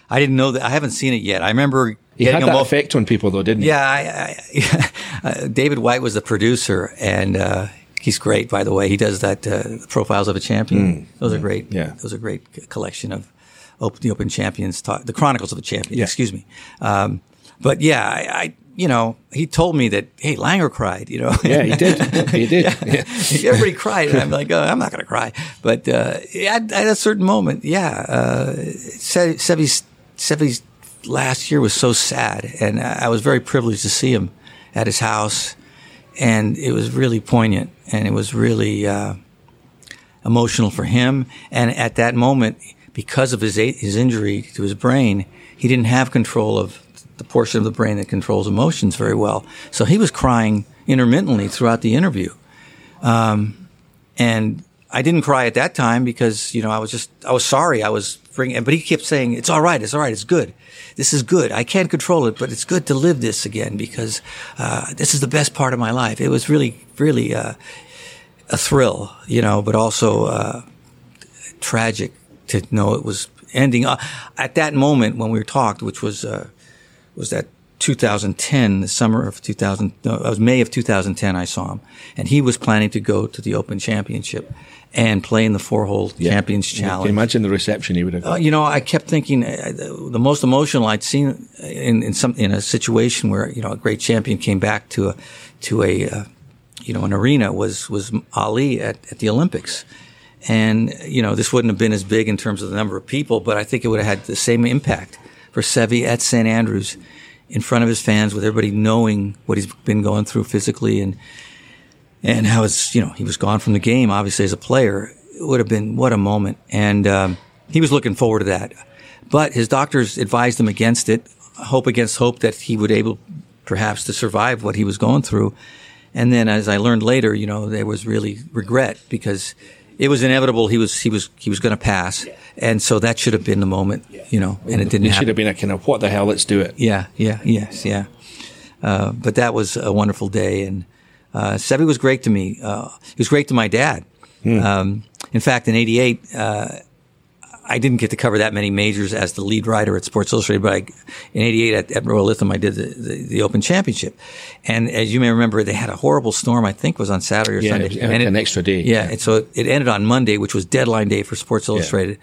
Speaker 4: I didn't know that. I haven't seen it yet. I remember
Speaker 2: He
Speaker 4: getting
Speaker 2: had that
Speaker 4: off.
Speaker 2: effect on people, though, didn't he?
Speaker 4: Yeah, I, I, uh, David White was the producer, and uh, he's great, by the way. He does that uh, profiles of a champion. Those are great.
Speaker 2: Mm. Yeah.
Speaker 4: those are great collection of open, the Open Champions, talk, the Chronicles of the Champion.
Speaker 2: Yeah.
Speaker 4: Excuse me. Um, but yeah, I, I, you know, he told me that hey, Langer cried. You know,
Speaker 2: Yeah, he did. He did. Yeah.
Speaker 4: Everybody cried, and I'm like, oh, I'm not going to cry. But uh, at, at a certain moment, yeah, uh, Se- Seve's Seve's last year was so sad, and I I was very privileged to see him at his house, and it was really poignant, and it was really uh, emotional for him. And at that moment, because of his his injury to his brain, he didn't have control of the portion of the brain that controls emotions very well. So he was crying intermittently throughout the interview. Um, and I didn't cry at that time because, you know, I was just, I was sorry. I was bringing, but he kept saying, it's all right. It's all right. It's good. This is good. I can't control it, but it's good to live this again because, uh, this is the best part of my life. It was really, really, uh, a thrill, you know, but also, uh, tragic to know it was ending. Uh, at that moment when we were talked, which was, uh, was that 2010, the summer of 2000, no, it was May of 2010, I saw him. And he was planning to go to the Open Championship and play in the four hole Champions
Speaker 2: You can
Speaker 4: Challenge.
Speaker 2: imagine the reception he would have
Speaker 4: Uh, you know, I kept thinking uh, the the most emotional I'd seen in, in some in a situation where you know a great champion came back to a to a uh, you know an arena was was Ali at, at the Olympics, and you know this wouldn't have been as big in terms of the number of people, but I think it would have had the same impact for Seve at St Andrews, in front of his fans, with everybody knowing what he's been going through physically and and how it's you know he was gone from the game obviously as a player. It would have been what a moment. And um, he was looking forward to that. But his doctors advised him against it hope against hope that he would able perhaps to survive what he was going through. And then as i learned later you know there was really regret because it was inevitable he was he was he was going to pass and so that should have been the moment you know and it didn't
Speaker 2: It
Speaker 4: happen
Speaker 2: should have been a kind of, what the hell, let's do it.
Speaker 4: yeah, yeah, yes, yeah. Uh, but that was a wonderful day, and uh, Seve was great to me. Uh, he was great to my dad. Um, in fact, in '88, uh, I didn't get to cover that many majors as the lead writer at Sports Illustrated, but I, in '88 at, at Royal Lytham, I did the, the, the Open Championship, and as you may remember, they had a horrible storm. I think it was on Saturday or
Speaker 2: Yeah,
Speaker 4: Sunday,
Speaker 2: it was like an extra day.
Speaker 4: Yeah,
Speaker 2: Yeah.
Speaker 4: and so it ended on Monday, which was deadline day for Sports Illustrated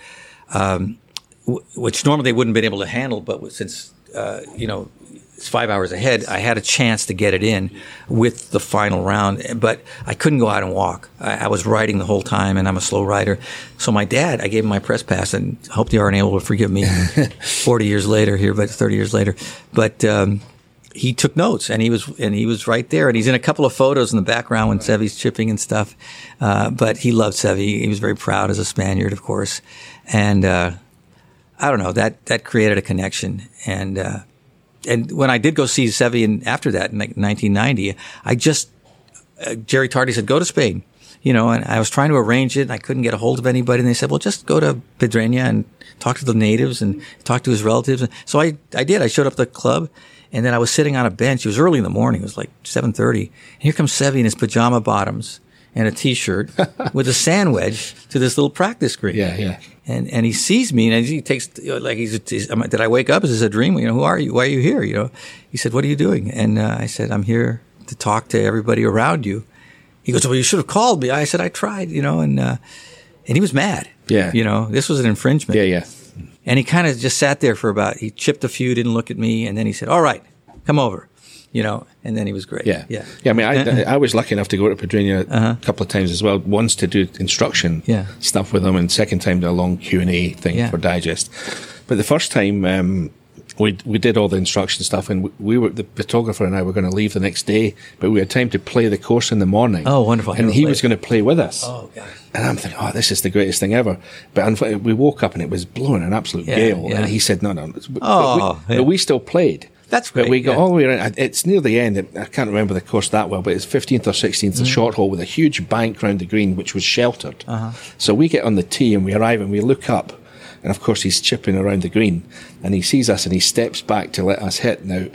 Speaker 4: w- which normally they wouldn't have been able to handle, but since uh, you know it's five hours ahead, I had a chance to get it in with the final round. But I couldn't go out and walk. I, I was riding the whole time, and I'm a slow rider. So my dad, I gave him my press pass, and I hope they aren't able to forgive me 40 years later here, but 30 years later. But um, he took notes, and he was and he was right there, and he's in a couple of photos in the background when Seve's chipping and stuff. Uh, but he loved Seve. He was very proud as a Spaniard, of course, and. Uh, I don't know that that created a connection and uh, and when I did go see Seve after that in like 1990, I just uh, Jerry Tarde said go to Spain, you know, and I was trying to arrange it and I couldn't get a hold of anybody and they said well just go to Pedreña and talk to the natives and talk to his relatives. So I I did. I showed up at the club. And then I was sitting on a bench. It was early in the morning. It was like 7.30. And here comes Seve in his pajama bottoms and a t-shirt with a sand wedge to this little practice green
Speaker 2: Yeah, yeah.
Speaker 4: and and he sees me and he takes like he's, he's did I wake up? Is this a dream? You know, who are you? Why are you here? You know, he said, what are you doing? And uh, I said, I'm here to talk to everybody around you. He goes, well, you should have called me. I said, I tried, you know, and uh, and he was mad.
Speaker 2: Yeah.
Speaker 4: you know, this was an infringement.
Speaker 2: Yeah, yeah.
Speaker 4: And he kind of just sat there for about. He chipped a few, didn't look at me, and then he said, "All right, come over," you know. And then he was great.
Speaker 2: Yeah,
Speaker 4: yeah,
Speaker 2: yeah. I mean, I, I was lucky enough to go to Pedreña a couple of times as well. Once to do instruction
Speaker 4: Uh-huh. Yeah.
Speaker 2: stuff with him and second time to a long Q and A thing
Speaker 4: Yeah.
Speaker 2: for Digest. But the first time um, we we did all the instruction stuff, and we, we were the photographer and I were going to leave the next day, but we had time to play the course in the morning.
Speaker 4: Oh, wonderful.
Speaker 2: And he was going to play with us.
Speaker 4: Oh gosh.
Speaker 2: And I'm thinking, oh, this is the greatest thing ever. But unf- we woke up and it was blowing an absolute
Speaker 4: Yeah,
Speaker 2: gale.
Speaker 4: yeah.
Speaker 2: And he said, no, no. But, but
Speaker 4: Oh,
Speaker 2: we,
Speaker 4: yeah.
Speaker 2: but we still played.
Speaker 4: That's
Speaker 2: But
Speaker 4: great,
Speaker 2: we got
Speaker 4: yeah.
Speaker 2: all the way around. It's near the end. I can't remember the course that well, but it's 15th or 16th,
Speaker 4: Mm-hmm.
Speaker 2: a short hole with a huge bank round the green, which was sheltered.
Speaker 4: Uh-huh.
Speaker 2: So we get on the tee and we arrive and we look up. And of course, he's chipping around the green and he sees us and he steps back to let us hit. Now,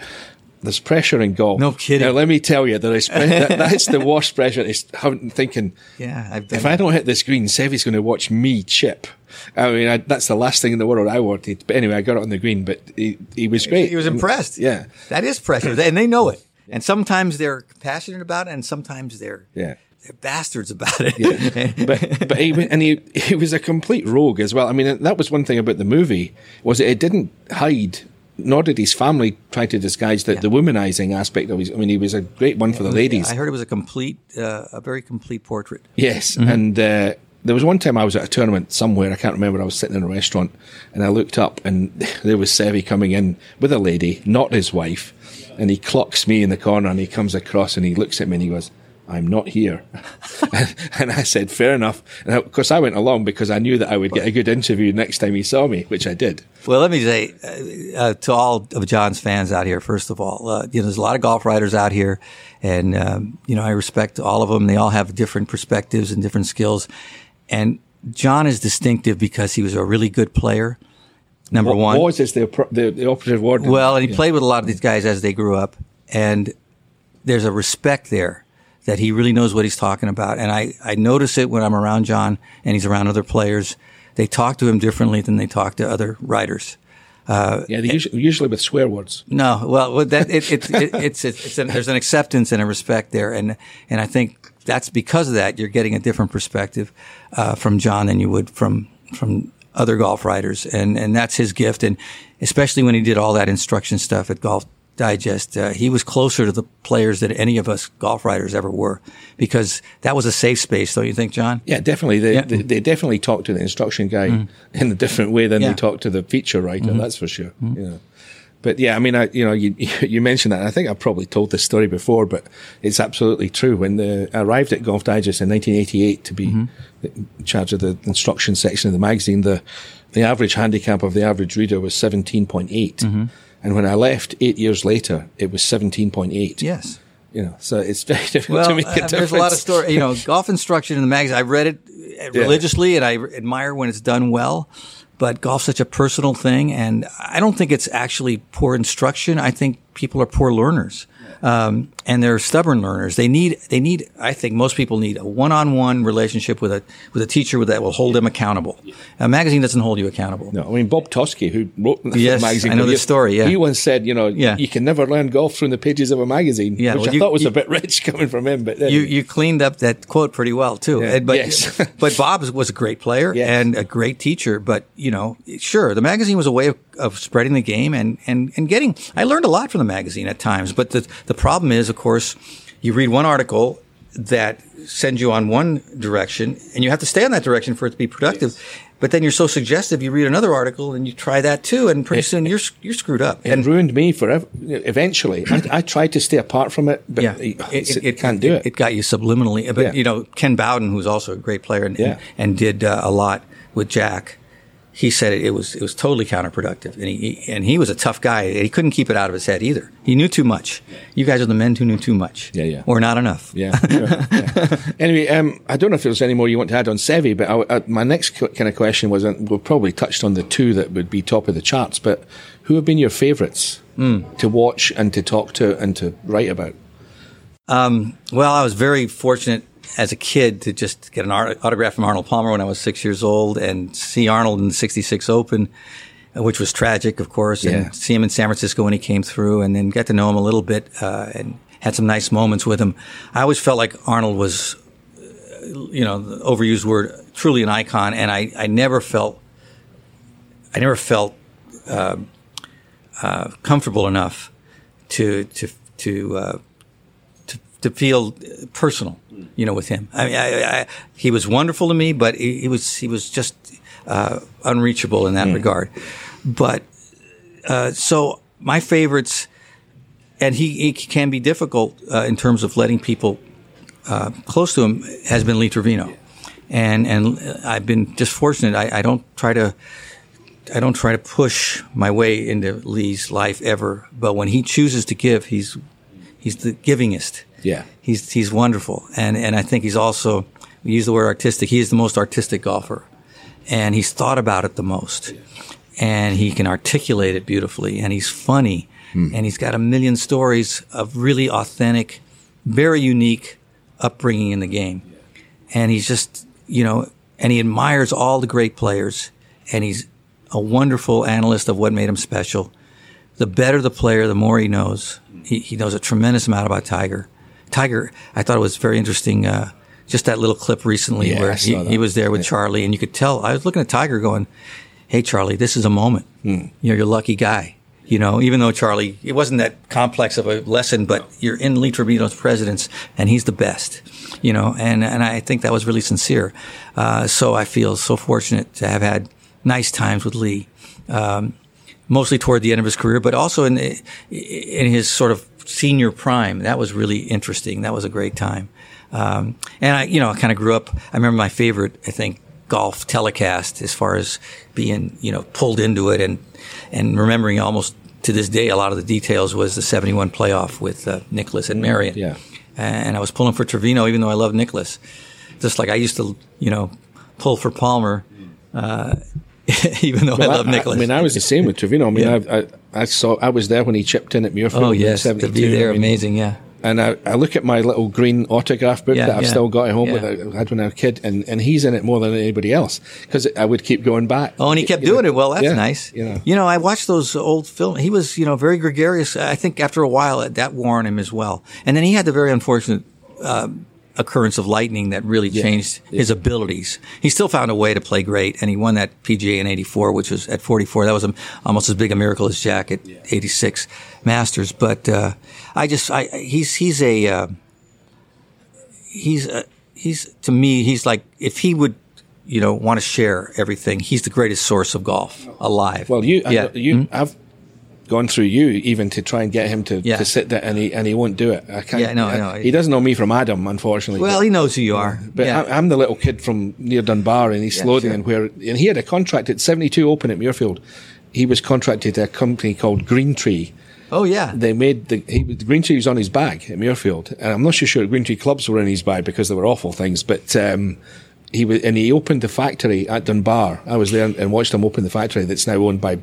Speaker 2: there's pressure in golf.
Speaker 4: No kidding.
Speaker 2: Now, let me tell you, there is pre- that, that's the worst pressure. Is having thinking,
Speaker 4: Yeah, I've done
Speaker 2: if I don't hit this green, Seve's going to watch me chip. I mean, I, that's the last thing in the world I wanted. But anyway, I got it on the green, but he, he was great.
Speaker 4: He was impressed.
Speaker 2: Yeah.
Speaker 4: That is pressure. and they know it. And sometimes they're passionate about it and sometimes they're
Speaker 2: Yeah.
Speaker 4: they're bastards about it.
Speaker 2: Yeah. but but he and he he was a complete rogue as well. I mean, that was one thing about the movie was it didn't hide. Nor did his family try to disguise the, yeah. the womanizing aspect of his. I mean, he was a great one for the ladies.
Speaker 4: I heard it was a complete, uh, a very complete portrait.
Speaker 2: Yes, mm-hmm. and uh, there was one time I was at a tournament somewhere. I can't remember. I was sitting in a restaurant, and I looked up, and there was Seve coming in with a lady, not his wife, and he clocks me in the corner, and he comes across, and he looks at me, and he goes, I'm not here. and I said, fair enough. And of course, I went along because I knew that I would get a good interview next time he saw me, which I did.
Speaker 4: Well, let me say uh, uh, to all of John's fans out here, first of all, uh, you know, there's a lot of golf writers out here, and um, you know, I respect all of them. They all have different perspectives and different skills, and John is distinctive because he was a really good player. Number
Speaker 2: what,
Speaker 4: one,
Speaker 2: was is the, the, the operative word.
Speaker 4: Well, and he yeah. played with a lot of these guys as they grew up, and there's a respect there that he really knows what he's talking about. And I, I notice it when I'm around John and he's around other players. They talk to him differently than they talk to other writers.
Speaker 2: Uh, yeah, usually, usually, with swear words.
Speaker 4: No, well, that it, it, it, it's it's an, there's an acceptance and a respect there, and and I think that's because of that you're getting a different perspective uh, from John than you would from from other golf writers, and and that's his gift, and especially when he did all that instruction stuff at Golf Digest, uh, he was closer to the players than any of us golf writers ever were, because that was a safe space, don't you think, John?
Speaker 2: Yeah, definitely. They yeah. they, they, definitely talk to the instruction guy mm. in a different way than yeah. they talk to the feature writer. Mm-hmm. That's for sure. Mm-hmm. Yeah. But yeah, I mean, I, you know, you, you mentioned that. I think I've probably told this story before, but it's absolutely true. When the, I arrived at Golf Digest in 1988 to be mm-hmm. in charge of the instruction section of the magazine, the, the average handicap of the average reader was 17.8. And when I left eight years later, it was 17.8.
Speaker 4: Yes.
Speaker 2: You know, so it's very difficult
Speaker 4: well,
Speaker 2: to make a uh,
Speaker 4: difference. There's a lot of story, you know, golf instruction in the magazine. I read it uh, religiously yeah. and I admire when it's done well. But golf's such a personal thing, and I don't think it's actually poor instruction. I think people are poor learners um, and they're stubborn learners. They need they need. I think most people need a one-on-one relationship with a with a teacher that will hold them accountable. A magazine doesn't hold you accountable.
Speaker 2: No, I mean Bob Toski, who wrote the
Speaker 4: yes,
Speaker 2: magazine.
Speaker 4: I know the story. Yeah,
Speaker 2: he once said, you know, yeah. you can never learn golf from the pages of a magazine. Yeah, which well, I you, thought was you, a bit rich coming from him. But
Speaker 4: you you cleaned up that quote pretty well too. Yeah. But yes. but Bob was a great player yes. and a great teacher. But you know, sure, the magazine was a way of, of spreading the game and and and getting. I learned a lot from the magazine at times. But the the problem is, of course you read one article that sends you on one direction, and you have to stay on that direction for it to be productive. Yes. But then you're so suggestive. You read another article and you try that too, and pretty soon you're you're screwed up.
Speaker 2: It and ruined me forever. Eventually, I, I, tried to stay apart from it, but yeah, it, it, it can't do it.
Speaker 4: It got you subliminally. But yeah. you know, Ken Bowden, who's also a great player and, yeah. and, and did uh, a lot with Jack he said it, it, was it was totally counterproductive, and he and he was a tough guy. He couldn't keep it out of his head either. He knew too much. You guys are the men who knew too much,
Speaker 2: yeah, yeah,
Speaker 4: or not enough.
Speaker 2: Yeah. Sure, yeah. anyway, um, I don't know if there's any more you want to add on Seve, but I, I, my next kind of question was, uh, we probably touched on the two that would be top of the charts, but who have been your favourites mm. to watch and to talk to and to write about?
Speaker 4: Um, well, I was very fortunate as a kid to just get an autograph from Arnold Palmer when I was six years old and see Arnold in the 66 Open, which was tragic, of course, yeah. and see him in San Francisco when he came through and then get to know him a little bit, uh, and had some nice moments with him. I always felt like Arnold was, uh, you know, the overused word, truly an icon. And I, I never felt, I never felt, uh, uh, comfortable enough to, to, to, uh, to, to feel personal you know, with him. I mean, I, I, he was wonderful to me, but he, he was he was just uh, unreachable in that mm. regard. But uh, so my favorites, and he, he can be difficult uh, in terms of letting people uh, close to him, has been Lee Trevino, and and I've been just fortunate. I, I don't try to. I don't try to push my way into Lee's life ever, but when he chooses to give, he's he's the givingest.
Speaker 2: Yeah,
Speaker 4: he's he's wonderful, and and I think he's also we use the word artistic. He is the most artistic golfer, and he's thought about it the most, and he can articulate it beautifully, and he's funny, hmm. and he's got a million stories of really authentic, very unique upbringing in the game, and he's just you know, and he admires all the great players, and he's a wonderful analyst of what made him special. The better the player, the more he knows. He, he knows a tremendous amount about Tiger Tiger, I thought it was very interesting. Uh, just that little clip recently
Speaker 2: Yeah,
Speaker 4: where he, he was there with Charlie, and you could tell. I was looking at Tiger, going, "Hey, Charlie, this is a moment.
Speaker 2: Hmm.
Speaker 4: You know, you're a lucky guy." You know, even though Charlie, it wasn't that complex of a lesson, but you're in Lee Trevino's presidents, and he's the best. You know, and and I think that was really sincere. Uh, so I feel so fortunate to have had nice times with Lee. Um, mostly toward the end of his career, but also in in his sort of senior prime. That was really interesting. That was a great time. Um, and I, you know, I kind of grew up. I remember my favorite, I think, golf telecast as far as being, you know, pulled into it and and remembering almost to this day a lot of the details was the '71 playoff with uh, Nicklaus and Merion.
Speaker 2: Yeah.
Speaker 4: And I was pulling for Trevino, even though I love Nicklaus. Just like I used to, you know, pull for Palmer. Uh, even though I love Nicklaus.
Speaker 2: I, mean, I was the same with Trevino. I mean,
Speaker 4: Yeah.
Speaker 2: I, I, I saw I was there when he chipped in at Muirfield.
Speaker 4: oh
Speaker 2: in
Speaker 4: yes, to be there,
Speaker 2: I mean,
Speaker 4: amazing. Yeah.
Speaker 2: And I, I look at my little green autograph book
Speaker 4: Yeah,
Speaker 2: that I've
Speaker 4: yeah,
Speaker 2: still got at home
Speaker 4: yeah.
Speaker 2: with I had when I was a kid, and, and he's in it more than anybody else because I would keep going back.
Speaker 4: Oh, and he kept
Speaker 2: You know,
Speaker 4: doing it. Well, that's
Speaker 2: yeah,
Speaker 4: nice.
Speaker 2: You know.
Speaker 4: I watched those old films. He was, you know, very gregarious. I think after a while that wore on him as well. And then he had the very unfortunate uh, occurrence of lightning that really changed his abilities. He still found a way to play great, and he won that PGA in '84, which was at 44. That was a, almost as big a miracle as Jack at '86 Masters. But uh, I just, I, he's he's a uh, he's a, he's to me he's like if he would you know want to share everything he's the greatest source of golf alive
Speaker 2: Well, you,
Speaker 4: yeah
Speaker 2: I, you, I've gone through you even to try and get him to,
Speaker 4: Yeah.
Speaker 2: to sit there, and he and he won't do it. I can't.
Speaker 4: Yeah, no,
Speaker 2: I-
Speaker 4: no.
Speaker 2: He doesn't know me from Adam, unfortunately.
Speaker 4: well
Speaker 2: but,
Speaker 4: he knows who you are
Speaker 2: but
Speaker 4: yeah.
Speaker 2: I, I'm the little kid from near Dunbar in East
Speaker 4: Yeah,
Speaker 2: Lothian,
Speaker 4: sure.
Speaker 2: where and he had a contract at 72 Open at Muirfield. He was contracted to a company called Green Tree.
Speaker 4: oh yeah
Speaker 2: They made the, he, the Green Tree was on his bag at Muirfield, and I'm not so sure Green Tree clubs were in his bag because they were awful things. But um, he was, and he opened the factory at Dunbar. I was there and watched him open the factory that's now owned by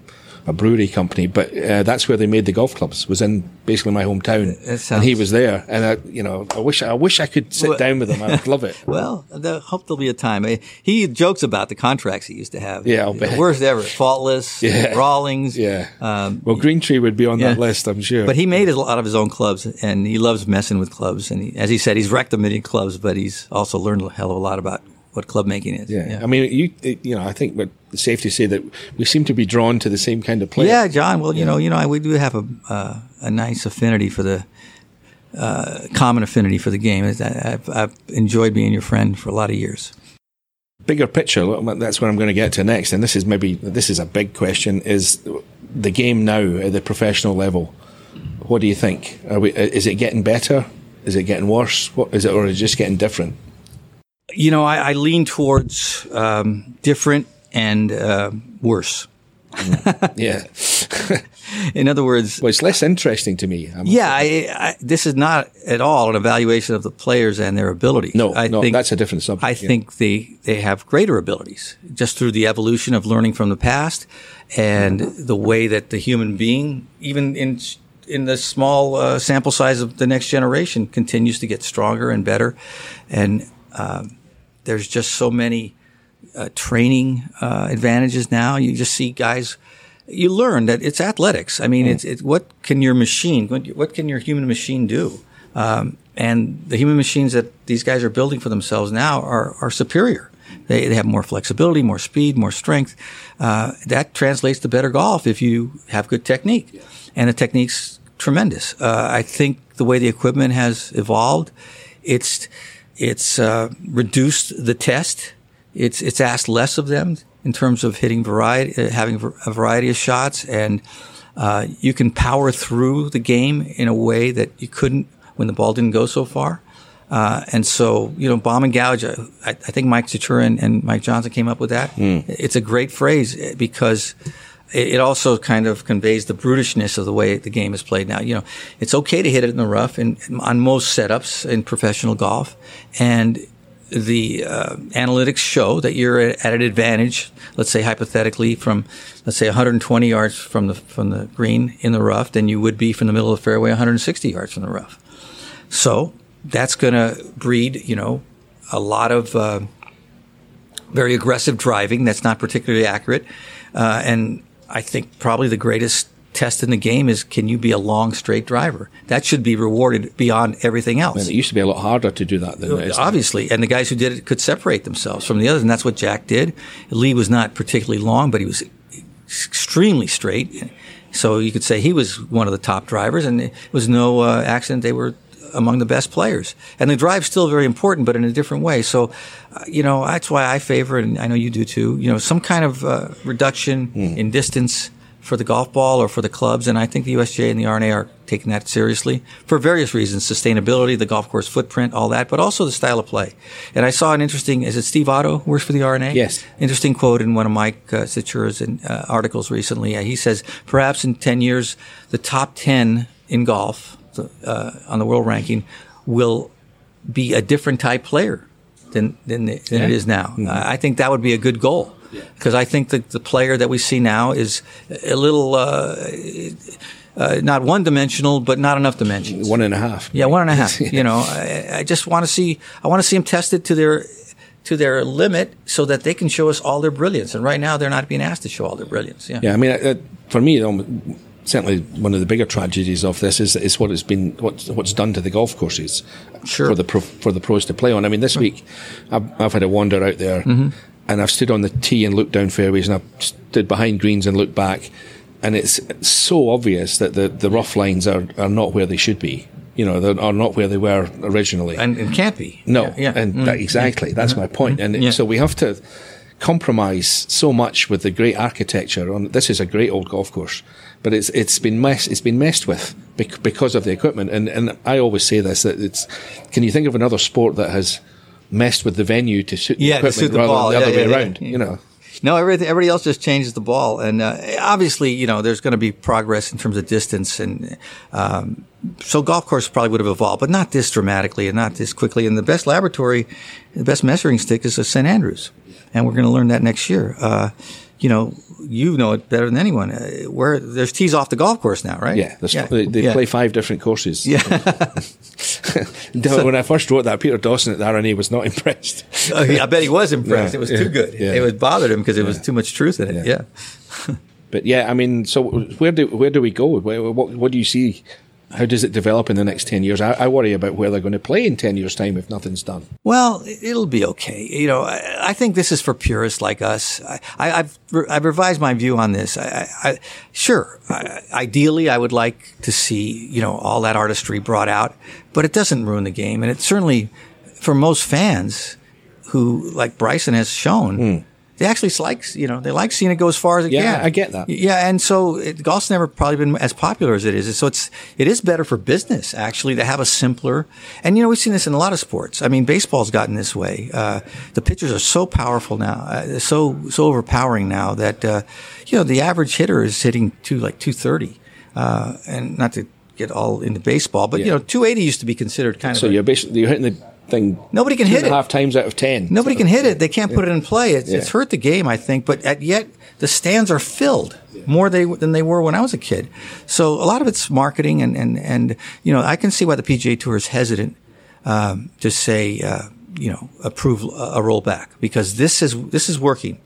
Speaker 2: a brewery company. But uh, that's where they made the golf clubs. Was in basically my hometown,
Speaker 4: sounds-
Speaker 2: and he was there. And I, you know, I wish I wish I could sit
Speaker 4: Well-
Speaker 2: down with him. I'd love it.
Speaker 4: well, I hope there'll be a time. He jokes about the contracts he used to have.
Speaker 2: Yeah, I'll
Speaker 4: The
Speaker 2: bet.
Speaker 4: worst ever. Faultless,
Speaker 2: Yeah.
Speaker 4: Rawlings.
Speaker 2: Yeah.
Speaker 4: Um,
Speaker 2: well, Green Tree would be on that list, I'm sure.
Speaker 4: but he made a lot of his own clubs, and he loves messing with clubs. And he, as he said, he's wrecked a million clubs, but he's also learned a hell of a lot about what club making is.
Speaker 2: yeah. I mean, you you know, I think but it's safe to say that we seem to be drawn to the same kind of player.
Speaker 4: Yeah, John. Well, you know, you know, we do have a uh, a nice affinity for the uh, common affinity for the game. I've, I've enjoyed being your friend for a lot of years.
Speaker 2: bigger picture that's what i'm going to get to next and this is maybe this is a big question is the game now at the professional level what do you think Are we, is it getting better is it getting worse what is it or is it just getting different
Speaker 4: You know, I, I lean towards um, different and uh, worse.
Speaker 2: yeah
Speaker 4: In other words,
Speaker 2: well it's less interesting to me I'm-
Speaker 4: yeah, I, I, this is not at all an evaluation of the players and their abilities.
Speaker 2: no
Speaker 4: I
Speaker 2: no
Speaker 4: think,
Speaker 2: that's a different subject
Speaker 4: I
Speaker 2: yeah.
Speaker 4: think they they have greater abilities just through the evolution of learning from the past and the way that the human being, even in in the small uh, sample size of the next generation, continues to get stronger and better. And um, there's just so many uh, training uh, advantages now. You just see guys. You learn that it's athletics. I mean, it's, it's what can your machine, what, can your human machine do? Um, and the human machines that these guys are building for themselves now are, are superior. They, they have more flexibility, more speed, more strength. Uh, that translates to better golf if you have good technique. And the technique's tremendous. Uh, I think the way the equipment has evolved, it's it's uh, reduced the test. It's it's asked less of them in terms of hitting variety, uh, having a variety of shots, and uh, you can power through the game in a way that you couldn't when the ball didn't go so far. Uh, and so, you know, bomb and gouge. I, I think Mike Stachura and, and Mike Johnson came up with that. It's a great phrase because it, it also kind of conveys the brutishness of the way the game is played now. You know, it's okay to hit it in the rough and on most setups in professional golf, and the uh, analytics show that you're at, an advantage. Let's say hypothetically from let's say 120 yards from the from the green in the rough than you would be from the middle of the fairway 160 yards from the rough. So that's going to breed, you know, a lot of uh, very aggressive driving that's not particularly accurate. Uh, and I think probably the greatest test in the game is can you be a long straight driver? That should be rewarded beyond everything else.
Speaker 2: And it used to be a lot harder to do that than it is. now.
Speaker 4: Obviously, and the guys who did it could separate themselves from the others, and that's what Jack did. Lee was not particularly long, but he was extremely straight. So you could say he was one of the top drivers, and it was no uh, accident they were among the best players. And the drive's still very important, but in a different way. So, uh, you know, that's why I favor, and I know you do too. You know, some kind of uh, reduction in distance for the golf ball or for the clubs, and I think the USGA and the R&A are taking that seriously for various reasons: sustainability, the golf course footprint, all that, but also the style of play. And I saw an interesting. Is it Steve Otto who works for the R&A?
Speaker 2: Yes.
Speaker 4: Interesting quote in one of Mike uh, uh, articles recently. Uh, he says, perhaps in 10 years, the top 10 in golf uh, on the world ranking will be a different type player than, than, the, than it is now. I I think that would be a good goal. Because I think that the player that we see now is a little, uh, uh, not one dimensional, but not enough dimensions.
Speaker 2: One and a half.
Speaker 4: Yeah, one and a half. You know, I, I just want to see. I want to see them tested to their to their limit, so that they can show us all their brilliance. And right now, they're not being asked to show all their brilliance. Yeah.
Speaker 2: Yeah, I mean, uh, for me, certainly one of the bigger tragedies of this is is what has been what's what's done to the golf courses
Speaker 4: Sure.
Speaker 2: for the pro, for the pros to play on. I mean, this week I've, I've had a wander out there,
Speaker 4: Mm-hmm.
Speaker 2: and I've stood on the tee and looked down fairways, and I've stood behind greens and looked back, and it's so obvious that the, the rough lines are, are not where they should be. You know, they are not where they were originally.
Speaker 4: And, and can't be.
Speaker 2: No,
Speaker 4: Yeah. yeah.
Speaker 2: and
Speaker 4: Mm.
Speaker 2: that, exactly that's my point. And
Speaker 4: Yeah.
Speaker 2: so we have to compromise so much with the great architecture. On this is a great old golf course, but it's it's been mess it's been messed with bec- because of the equipment. And and I always say this that it's. Can you think of another sport that has messed with the venue to suit
Speaker 4: Yeah,
Speaker 2: the
Speaker 4: to suit
Speaker 2: equipment
Speaker 4: the
Speaker 2: rather
Speaker 4: ball.
Speaker 2: than the
Speaker 4: Yeah,
Speaker 2: other
Speaker 4: yeah,
Speaker 2: way around? You know.
Speaker 4: No, everything, everybody else just changes the ball, and uh, obviously, you know, there's going to be progress in terms of distance, and um, so golf course probably would have evolved, but not this dramatically and not this quickly. And the best laboratory, the best measuring stick is a St Andrews, and we're going to learn that next year. Uh, you know, you know it better than anyone. Uh, where there's tees off the golf course now, right?
Speaker 2: Yeah, there's- they, they
Speaker 4: yeah.
Speaker 2: play five different courses.
Speaker 4: Yeah.
Speaker 2: when I first wrote that, Peter Dawson at the R&A was not impressed.
Speaker 4: Oh, yeah, I bet he was impressed.
Speaker 2: Yeah,
Speaker 4: it was
Speaker 2: yeah,
Speaker 4: too good.
Speaker 2: yeah.
Speaker 4: It was bothered him because it was too much truth in it.
Speaker 2: Yeah.
Speaker 4: yeah.
Speaker 2: But yeah, I mean, so where do where do we go? Where, what what do you see? How does it develop in the next ten years? I, I worry about where they're going to play in ten years' time if nothing's done.
Speaker 4: Well, it'll be okay. You know, I, I think this is for purists like us. I, I, I've I've revised my view on this. I, I, sure, ideally, I would like to see you know all that artistry brought out, but it doesn't ruin the game, and it certainly, for most fans, who like Bryson has shown. Hmm. They actually like, you know, they like seeing it go as far as it.
Speaker 2: Yeah,
Speaker 4: can.
Speaker 2: I get that.
Speaker 4: Yeah, and so it, golf's never probably been as popular as it is. So it's it is better for business actually to have a simpler. And you know we've seen this in a lot of sports. I mean, baseball's gotten this way. Uh, the pitchers are so powerful now, uh, so so overpowering now that uh, you know the average hitter is hitting to like two thirty, uh, and not to get all into baseball, but you know two eighty used to be considered kind
Speaker 2: So
Speaker 4: of. So
Speaker 2: you're basically you're hitting the thing.
Speaker 4: Nobody can hit it.
Speaker 2: half times out of ten.
Speaker 4: Nobody can hit it. They can't put it in play. It's, it's hurt the game, I think. But at, yet the stands are filled more they, than they were when I was a kid. So a lot of it's marketing, and and and you know I can see why the PGA Tour is hesitant um, to say uh, you know approve a, a rollback because this is this is working.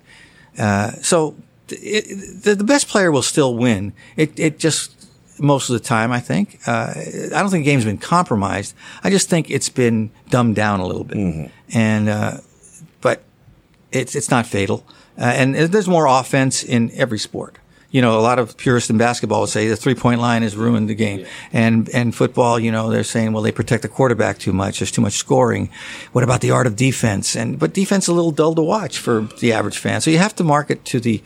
Speaker 4: Uh, so it, the, the best player will still win. It it just most of the time, I think. Uh, I don't think the game's been compromised. I just think it's been dumbed down a little bit, and uh, but it's it's not fatal. Uh, and there's more offense in every sport. You know, a lot of purists in basketball would say the three point line has ruined the game. And and football, you know, they're saying, well, they protect the quarterback too much. There's too much scoring. What about the art of defense? And but defense is a little dull to watch for the average fan. So you have to market to the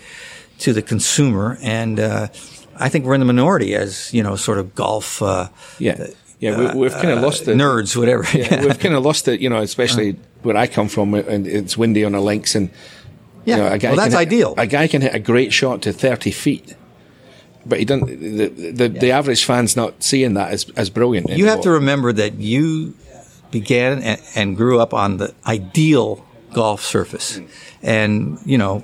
Speaker 4: to the consumer. And uh, I think we're in the minority as you know, sort of golf uh,
Speaker 2: Yeah, uh, yeah. we, we've kind of uh, lost the
Speaker 4: nerds, whatever.
Speaker 2: Yeah, we've kind of lost it. You know, especially where I come from, and it's windy on the links, and
Speaker 4: Yeah.
Speaker 2: you know, a guy
Speaker 4: Well, that's
Speaker 2: hit-
Speaker 4: ideal.
Speaker 2: A guy can hit a great shot to thirty feet, but he doesn't. The the, the average fan's not seeing that as as brilliant.
Speaker 4: You have to remember that you began and, and grew up on the ideal golf surface. Hmm. And, you know,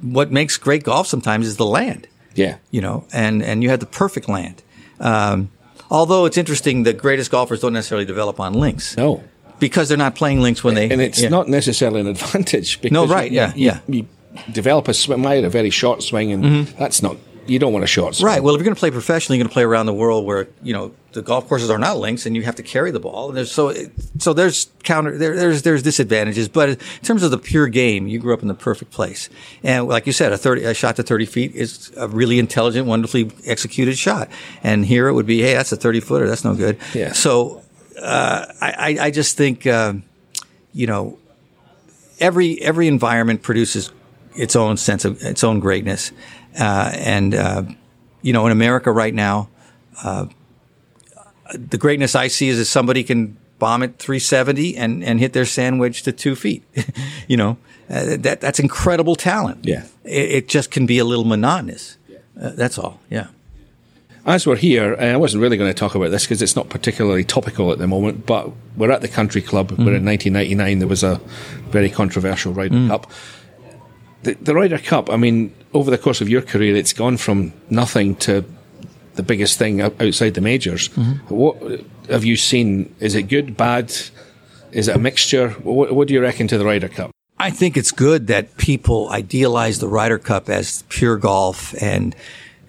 Speaker 4: what makes great golf sometimes is the land,
Speaker 2: yeah.
Speaker 4: you know, and, and you had the perfect land. Um, although it's interesting, the greatest golfers don't necessarily develop on links
Speaker 2: No,
Speaker 4: because they're not playing links when they.
Speaker 2: and it's
Speaker 4: yeah.
Speaker 2: not necessarily an advantage. Because
Speaker 4: No, right,
Speaker 2: you-
Speaker 4: yeah,
Speaker 2: you,
Speaker 4: yeah.
Speaker 2: You develop a swing, I had a very short swing, and
Speaker 4: Mm-hmm.
Speaker 2: that's not you don't want to short swing.
Speaker 4: Right. Well, if you're going to play professionally, you're going to play around the world where you know the golf courses are not links, and you have to carry the ball. And there's so so there's counter there, there's there's disadvantages, but in terms of the pure game, you grew up in the perfect place. And like you said, a thirty a shot to thirty feet is a really intelligent, wonderfully executed shot. And here it would be, hey, that's a thirty footer, that's no good.
Speaker 2: Yeah.
Speaker 4: So uh, I I just think um, you know every every environment produces its own sense of its own greatness. Uh, and, uh, you know, in America right now, uh, the greatness I see is that somebody can bomb at 370 and, and hit their sandwich to two feet. you know, uh, that, that's incredible talent.
Speaker 2: Yeah.
Speaker 4: It, it, just can be a little monotonous. Uh, that's all. Yeah.
Speaker 2: As we're here, I wasn't really going to talk about this because it's not particularly topical at the moment, but we're at the country club mm. where in 1999 there was a very controversial Ryder mm. Cup the, the Ryder Cup, I mean, over the course of your career, it's gone from nothing to the biggest thing outside the majors. Mm-hmm. What have you seen? Is it good, bad? Is it a mixture? What, what do you reckon to the Ryder Cup?
Speaker 4: I think it's good that people idealize the Ryder Cup as pure golf, and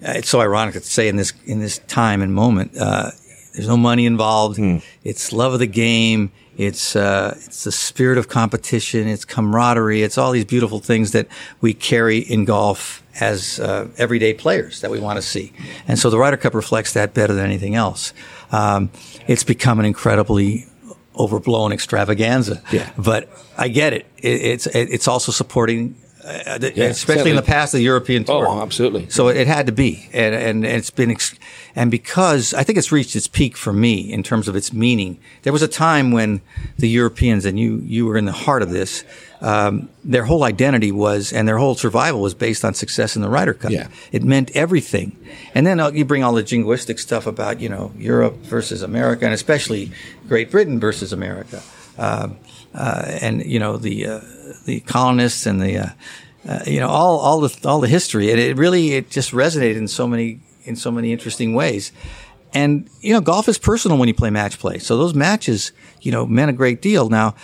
Speaker 4: uh, it's so ironic to say in this in this time and moment. Uh, there's no money involved. Mm. It's love of the game. It's uh, it's the spirit of competition. It's camaraderie. It's all these beautiful things that we carry in golf as uh, everyday players that we want to see. And so the Ryder Cup reflects that better than anything else. Um, it's become an incredibly overblown extravaganza.
Speaker 2: Yeah.
Speaker 4: But I get it. it it's it's also supporting uh, yeah, especially in the past, the European tour.
Speaker 2: Oh, absolutely.
Speaker 4: So it, had to be, and, and it's been, ex- and because I think it's reached its peak for me in terms of its meaning. There was a time when the Europeans, and you you were in the heart of this, um, their whole identity was, and their whole survival was based on success in the Ryder Cup.
Speaker 2: Yeah.
Speaker 4: It meant everything, and then uh, you bring all the jingoistic stuff about you know Europe versus America, and especially Great Britain versus America. Um, uh, and you know the uh, the colonists and the uh, uh, you know all all the all the history, and it really it just resonated in so many in so many interesting ways. And you know, golf is personal when you play match play, so those matches you know meant a great deal. Now.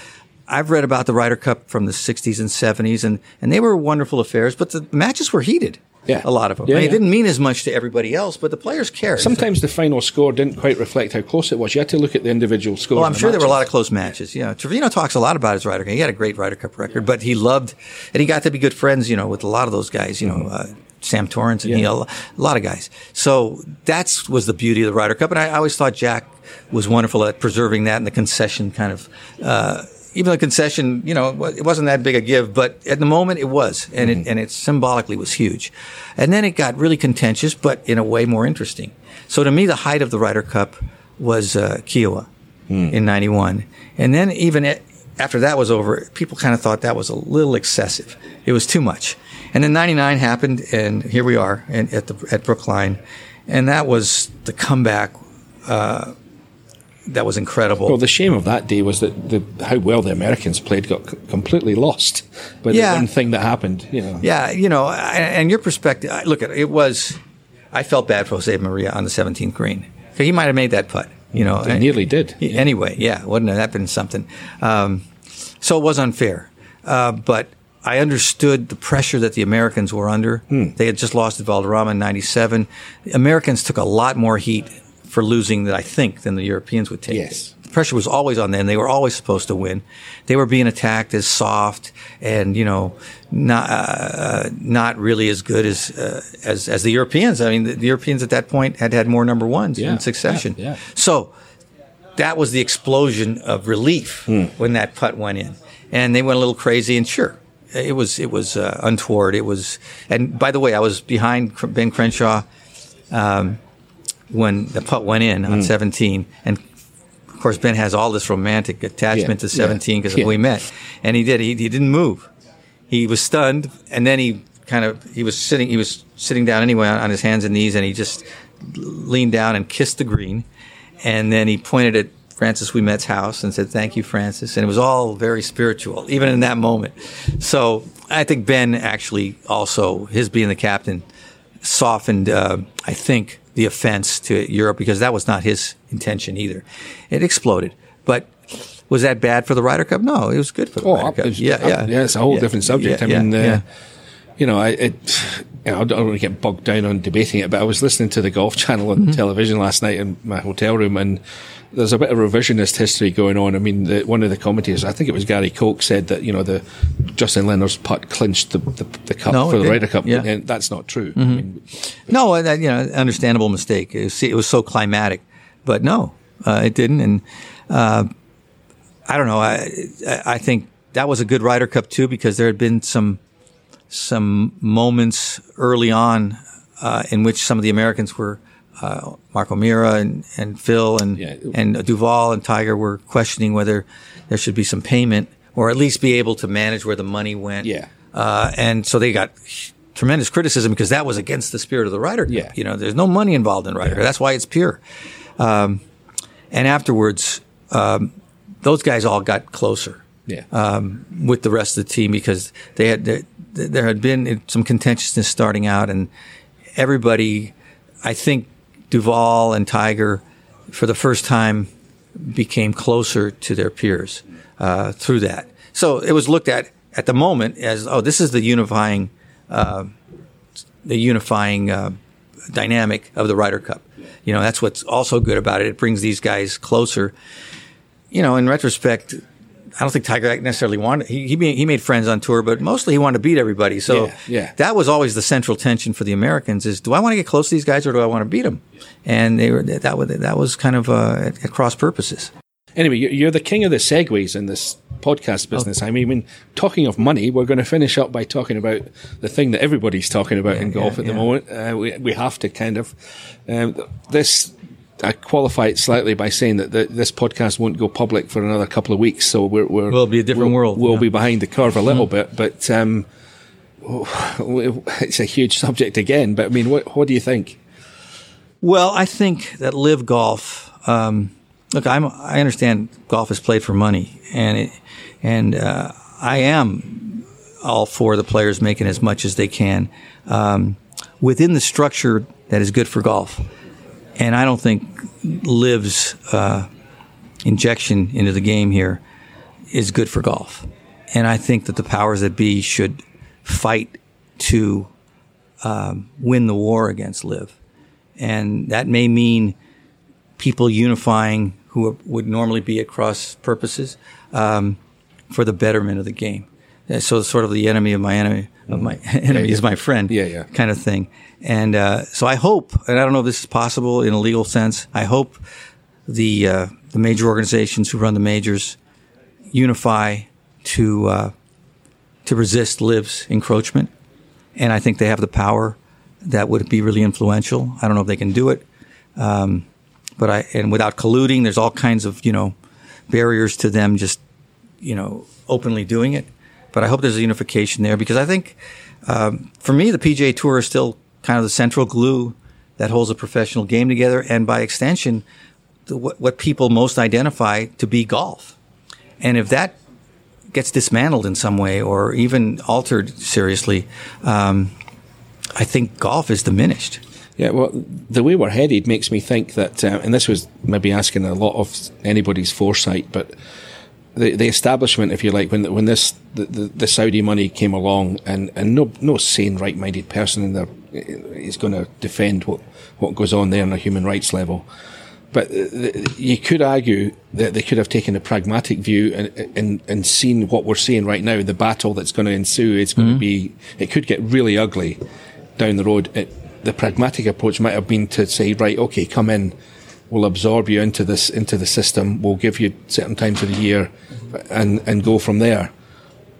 Speaker 4: I've read about the Ryder Cup from the 60s and 70s, and, and they were wonderful affairs, but the matches were heated.
Speaker 2: Yeah.
Speaker 4: A lot of them.
Speaker 2: Yeah,
Speaker 4: I mean,
Speaker 2: yeah.
Speaker 4: It didn't mean as much to everybody else, but the players cared.
Speaker 2: Sometimes the final score didn't quite reflect how close it was. You had to look at the individual scores.
Speaker 4: Well, I'm
Speaker 2: the
Speaker 4: sure there were a lot of close matches. Yeah, Trevino talks a lot about his Ryder Cup. He had a great Ryder Cup record, but he loved, and he got to be good friends, you know, with a lot of those guys. You know, uh, Sam Torrance and
Speaker 2: Yeah.
Speaker 4: he, a lot of guys. So that was the beauty of the Ryder Cup, and I, I always thought Jack was wonderful at preserving that and the concession kind of. Uh, even the concession, you know, it wasn't that big a give, but at the moment it was, and it and it symbolically was huge. And then it got really contentious, but in a way more interesting. So to me, the height of the Ryder Cup was uh, Kiawah in '91, and then even after that was over, people kind of thought that was a little excessive. It was too much. And then '99 happened, and here we are in, at the at Brookline, and that was the comeback. Uh, that was incredible.
Speaker 2: Well, the shame of that day was that the, how well the Americans played got c- completely lost by
Speaker 4: Yeah.
Speaker 2: the one thing that happened. You know,
Speaker 4: Yeah, you know, and, and your perspective. I- Look, at it was. I felt bad for Jose Maria on the 17th green. 'Cause He might have made that putt. You know, and-
Speaker 2: nearly did.
Speaker 4: he- Anyway, yeah, wouldn't have that been something? Um, so it was unfair, uh, but I understood the pressure that the Americans were under.
Speaker 2: Hmm.
Speaker 4: They had just lost at Valderrama in '97. The Americans took a lot more heat for losing, that I think, than the Europeans would take.
Speaker 2: Yes.
Speaker 4: The pressure was always on them. They were always supposed to win. They were being attacked as soft and you know not uh, not really as good as uh, as as the Europeans. I mean, the, the Europeans at that point had had more number ones
Speaker 2: Yeah,
Speaker 4: in succession.
Speaker 2: yeah, yeah.
Speaker 4: So that was the explosion of relief
Speaker 2: Hmm.
Speaker 4: when that putt went in, and they went a little crazy. And sure, it was it was uh, untoward. It was, and by the way, I was behind Ben Crenshaw um, when the putt went in on 17, and of course Ben has all this romantic attachment
Speaker 2: Yeah,
Speaker 4: to 17 because
Speaker 2: yeah.
Speaker 4: we met, and he did. He, he didn't move. He was stunned, and then he kind of he was sitting he was sitting down anyway on, on his hands and knees, and he just leaned down and kissed the green, and then he pointed at Francis Ouimet's house and said, "Thank you, Francis," and it was all very spiritual, even in that moment. So I think Ben actually also his being the captain softened, uh, I think, the offense to Europe because that was not his intention either. It exploded, but. Was that bad for the Ryder Cup? No, it was good for the
Speaker 2: Oh,
Speaker 4: Ryder Cup.
Speaker 2: it's-
Speaker 4: Yeah, yeah,
Speaker 2: yeah, it's a whole different subject. I mean, uh, you know, I, it, you know, I don't want to get bogged down on debating it, but I was listening to the Golf Channel on mm-hmm. television last night in my hotel room, and there's a bit of revisionist history going on. I mean, the, one of the commentators, I think it was Gary Koch, said that you know the Justin Leonard's putt clinched the, the, the cup no, for the Ryder Cup, yeah. and that's not true. Mm-hmm. I mean,
Speaker 4: no, uh, you know, understandable mistake. It was, it was so climatic, but no, uh, it didn't. And uh, I don't know. I I think that was a good Ryder Cup too because there had been some some moments early on uh, in which some of the Americans were uh, Mark O'Meara and, and Phil and yeah. and Duval and Tiger were questioning whether there should be some payment or at least be able to manage where the money went.
Speaker 2: Yeah.
Speaker 4: Uh, and so they got tremendous criticism because that was against the spirit of the Ryder Cup.
Speaker 2: Yeah.
Speaker 4: You know, there's no money involved in Ryder. Yeah. That's why it's pure. Um, and afterwards, um, those guys all got closer.
Speaker 2: Yeah.
Speaker 4: Um, with the rest of the team because they had there, there had been some contentiousness starting out, and everybody, I think, Duval and Tiger, for the first time, became closer to their peers uh, through that. So it was looked at at the moment as, oh, this is the unifying, uh, the unifying uh, dynamic of the Ryder Cup. You know, that's what's also good about it. It brings these guys closer. You know, in retrospect, I don't think Tiger necessarily wanted. He he made, he made friends on tour, but mostly he wanted to beat everybody. So
Speaker 2: yeah, yeah.
Speaker 4: that was always the central tension for the Americans: is do I want to get close to these guys or do I want to beat them? And they were that was that was kind of uh, at, cross purposes.
Speaker 2: Anyway, you're the king of the segues in this podcast business. Okay. I mean, talking of money, we're going to finish up by talking about the thing that everybody's talking about yeah, in golf yeah, at the moment. Uh, we, we have to kind of. Um, this I qualify it slightly by saying that the, this podcast won't go public for another couple of weeks, so we're, we're
Speaker 4: will be a different
Speaker 2: we'll,
Speaker 4: world.
Speaker 2: We'll yeah. be behind the curve a little mm-hmm. bit, but um, it's a huge subject again. But I mean, what, what do you think?
Speaker 4: Well, I think that LIV golf. Um, look, I'm, I understand golf is played for money, and it, and uh, I am all for the players making as much as they can um, within the structure that is good for golf. And I don't think LIV's uh, injection into the game here is good for golf. And I think that the powers that be should fight to um, win the war against LIV. And that may mean people unifying who would normally be at cross purposes um, for the betterment of the game. So, it's sort of the enemy of my enemy of my enemy yeah, is my friend,
Speaker 2: yeah, yeah.
Speaker 4: kind of thing. And uh, so I hope, and I don't know if this is possible in a legal sense. I hope the uh, the major organizations who run the majors unify to uh, to resist LIV's encroachment, and I think they have the power that would be really influential. I don't know if they can do it, um, but I and without colluding, there's all kinds of you know barriers to them just you know openly doing it. But I hope there's a unification there because I think, um, for me, the PGA Tour is still kind of the central glue that holds a professional game together, and by extension, the, what, what people most identify to be golf. And if that gets dismantled in some way or even altered seriously, um, I think golf is diminished.
Speaker 2: Yeah, well, the way we're headed makes me think that, uh, and this was maybe asking a lot of anybody's foresight, but the, the establishment, if you like, when when this the, the, the Saudi money came along, and, and no no sane right minded person in there is going to defend what what goes on there on a human rights level. But uh, you could argue that they could have taken a pragmatic view and, and, and seen what we're seeing right now, the battle that's going to ensue. It's going mm-hmm. to be, it could get really ugly down the road. It, the pragmatic approach might have been to say, right, okay, come in we'll absorb you into this into the system. We'll give you certain times of the year, and and go from there.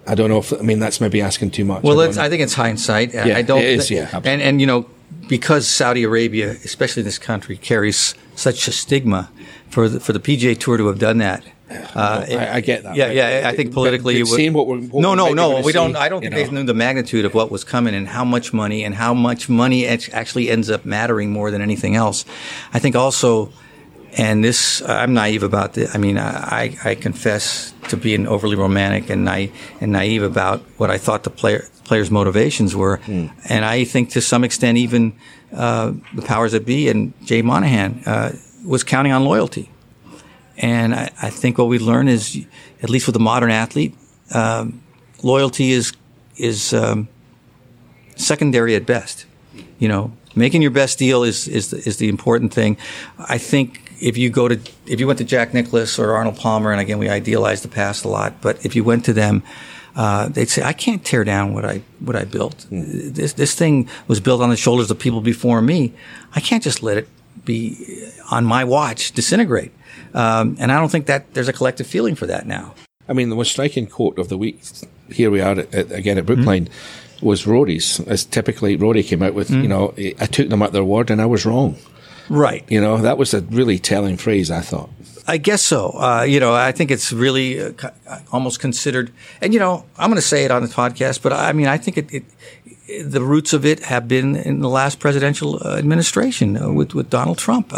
Speaker 2: I don't know if I mean that's maybe asking too much.
Speaker 4: Well, I, I think it's hindsight.
Speaker 2: Yeah,
Speaker 4: I don't.
Speaker 2: It is, yeah, absolutely.
Speaker 4: and and you know because Saudi Arabia, especially this country, carries such a stigma for the, for the PGA Tour to have done that.
Speaker 2: Uh, I, I, get that.
Speaker 4: Yeah, yeah. I think politically,
Speaker 2: but, but what we're, what
Speaker 4: no, no, no.
Speaker 2: We
Speaker 4: don't. I don't think know. they knew the magnitude of what was coming and how much money and how much money actually ends up mattering more than anything else. I think also and this, I'm naive about this. I mean, I, I confess to being overly romantic and, na- and naive about what I thought the player, players' motivations were. Mm. And I think to some extent, even uh, the powers that be and Jay Monahan uh, was counting on loyalty. And I, I, think what we learn is, at least with the modern athlete, um, loyalty is is um, secondary at best. You know, making your best deal is is the, is the important thing. I think if you go to if you went to Jack Nicklaus or Arnold Palmer, and again we idealize the past a lot, but if you went to them, uh, they'd say, "I can't tear down what I what I built. Mm. This this thing was built on the shoulders of people before me. I can't just let it be on my watch disintegrate." Um, and I don't think that there's a collective feeling for that now.
Speaker 2: I mean, the most striking quote of the week. Here we are at, at, again at Brookline. Mm-hmm was Rory's. As typically Rory came out with, mm. you know, I took them at their word and I was wrong.
Speaker 4: Right.
Speaker 2: You know, that was a really telling phrase, I thought.
Speaker 4: I guess so. Uh, you know, I think it's really uh, almost considered, and you know, I'm going to say it on the podcast, but I mean, I think it, it, the roots of it have been in the last presidential administration uh, with with Donald Trump.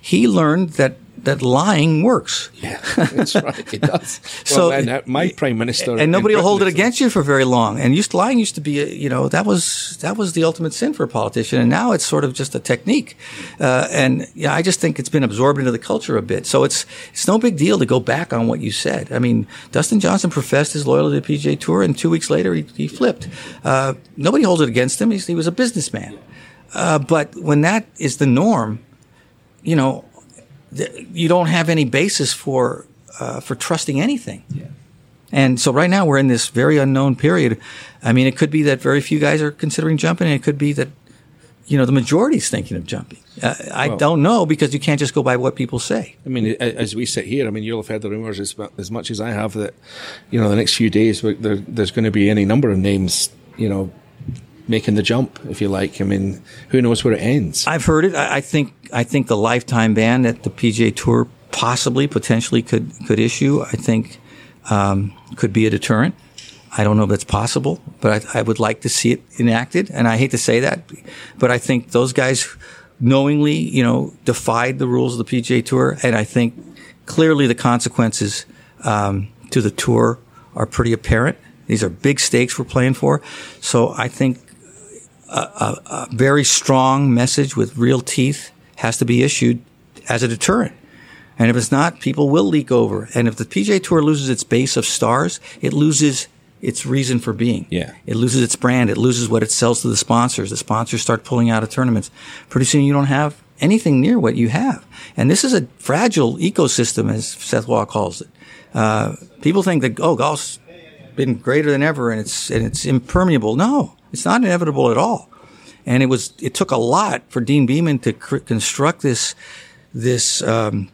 Speaker 4: he learned that that lying works.
Speaker 2: Yeah, that's right. It does. so well, uh, my prime minister,
Speaker 4: and nobody will hold it against you for very long. And used lying used to be, you know, that was that was the ultimate sin for a politician, and now it's sort of just a technique. Uh, and yeah, I just think it's been absorbed into the culture a bit. So it's it's no big deal to go back on what you said. I mean, Dustin Johnson professed his loyalty to the PGA Tour, and two weeks later he, he flipped. Uh, nobody holds it against him. He's, he was a businessman. Uh, but when that is the norm, you know, you don't have any basis for uh, for trusting anything. Yeah. And so right now we're in this very unknown period. I mean, it could be that very few guys are considering jumping. And it could be that you know the majority is thinking of jumping. Uh, I well, don't know because you can't just go by what people say.
Speaker 2: I mean, as we sit here, I mean, you'll have heard the rumors as, as much as I have that you know the next few days there, there's going to be any number of names. You know, making the jump, if you like. I mean, who knows where it ends?
Speaker 4: I've heard it. I, I think I think the lifetime ban that the PGA Tour possibly potentially could could issue, I think, um, could be a deterrent. I don't know if that's possible, but I, I, would like to see it enacted. And I hate to say that, but I think those guys knowingly, you know, defied the rules of the PGA Tour, and I think clearly the consequences um, to the tour are pretty apparent. These are big stakes we're playing for, so I think a, a, a very strong message with real teeth has to be issued as a deterrent. And if it's not, people will leak over. And if the PGA Tour loses its base of stars, it loses its reason for being.
Speaker 2: Yeah.
Speaker 4: It loses its brand. It loses what it sells to the sponsors. The sponsors start pulling out of tournaments. Pretty soon you don't have anything near what you have. And this is a fragile ecosystem, as Seth Waugh calls it. Uh, people think that, oh, golf's been greater than ever and it's, and it's impermeable. No, it's not inevitable at all. And it was, it took a lot for Dean Beman to cr- construct this, this, um,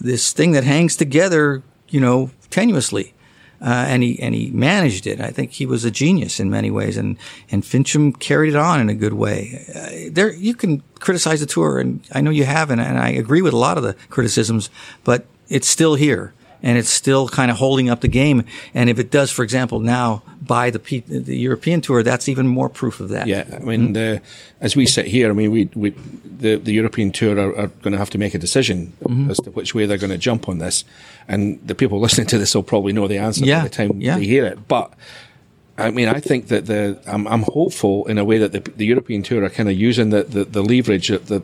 Speaker 4: this thing that hangs together, you know, tenuously. Uh, and he and he managed it. I think he was a genius in many ways, and and Finchem carried it on in a good way. Uh, there, you can criticize the tour, and I know you have, and, and I agree with a lot of the criticisms, but it's still here and it's still kind of holding up the game. And if it does, for example, now by the P- the European Tour, that's even more proof of that.
Speaker 2: Yeah, I mean, mm-hmm. the, as we sit here, I mean, we, we the the European Tour are, are going to have to make a decision mm-hmm. as to which way they're going to jump on this, and the people listening to this will probably know the answer yeah. by the time yeah. they hear it, but. I mean, I think that the I'm, I'm hopeful in a way that the, the European Tour are kind of using the, the, the leverage, the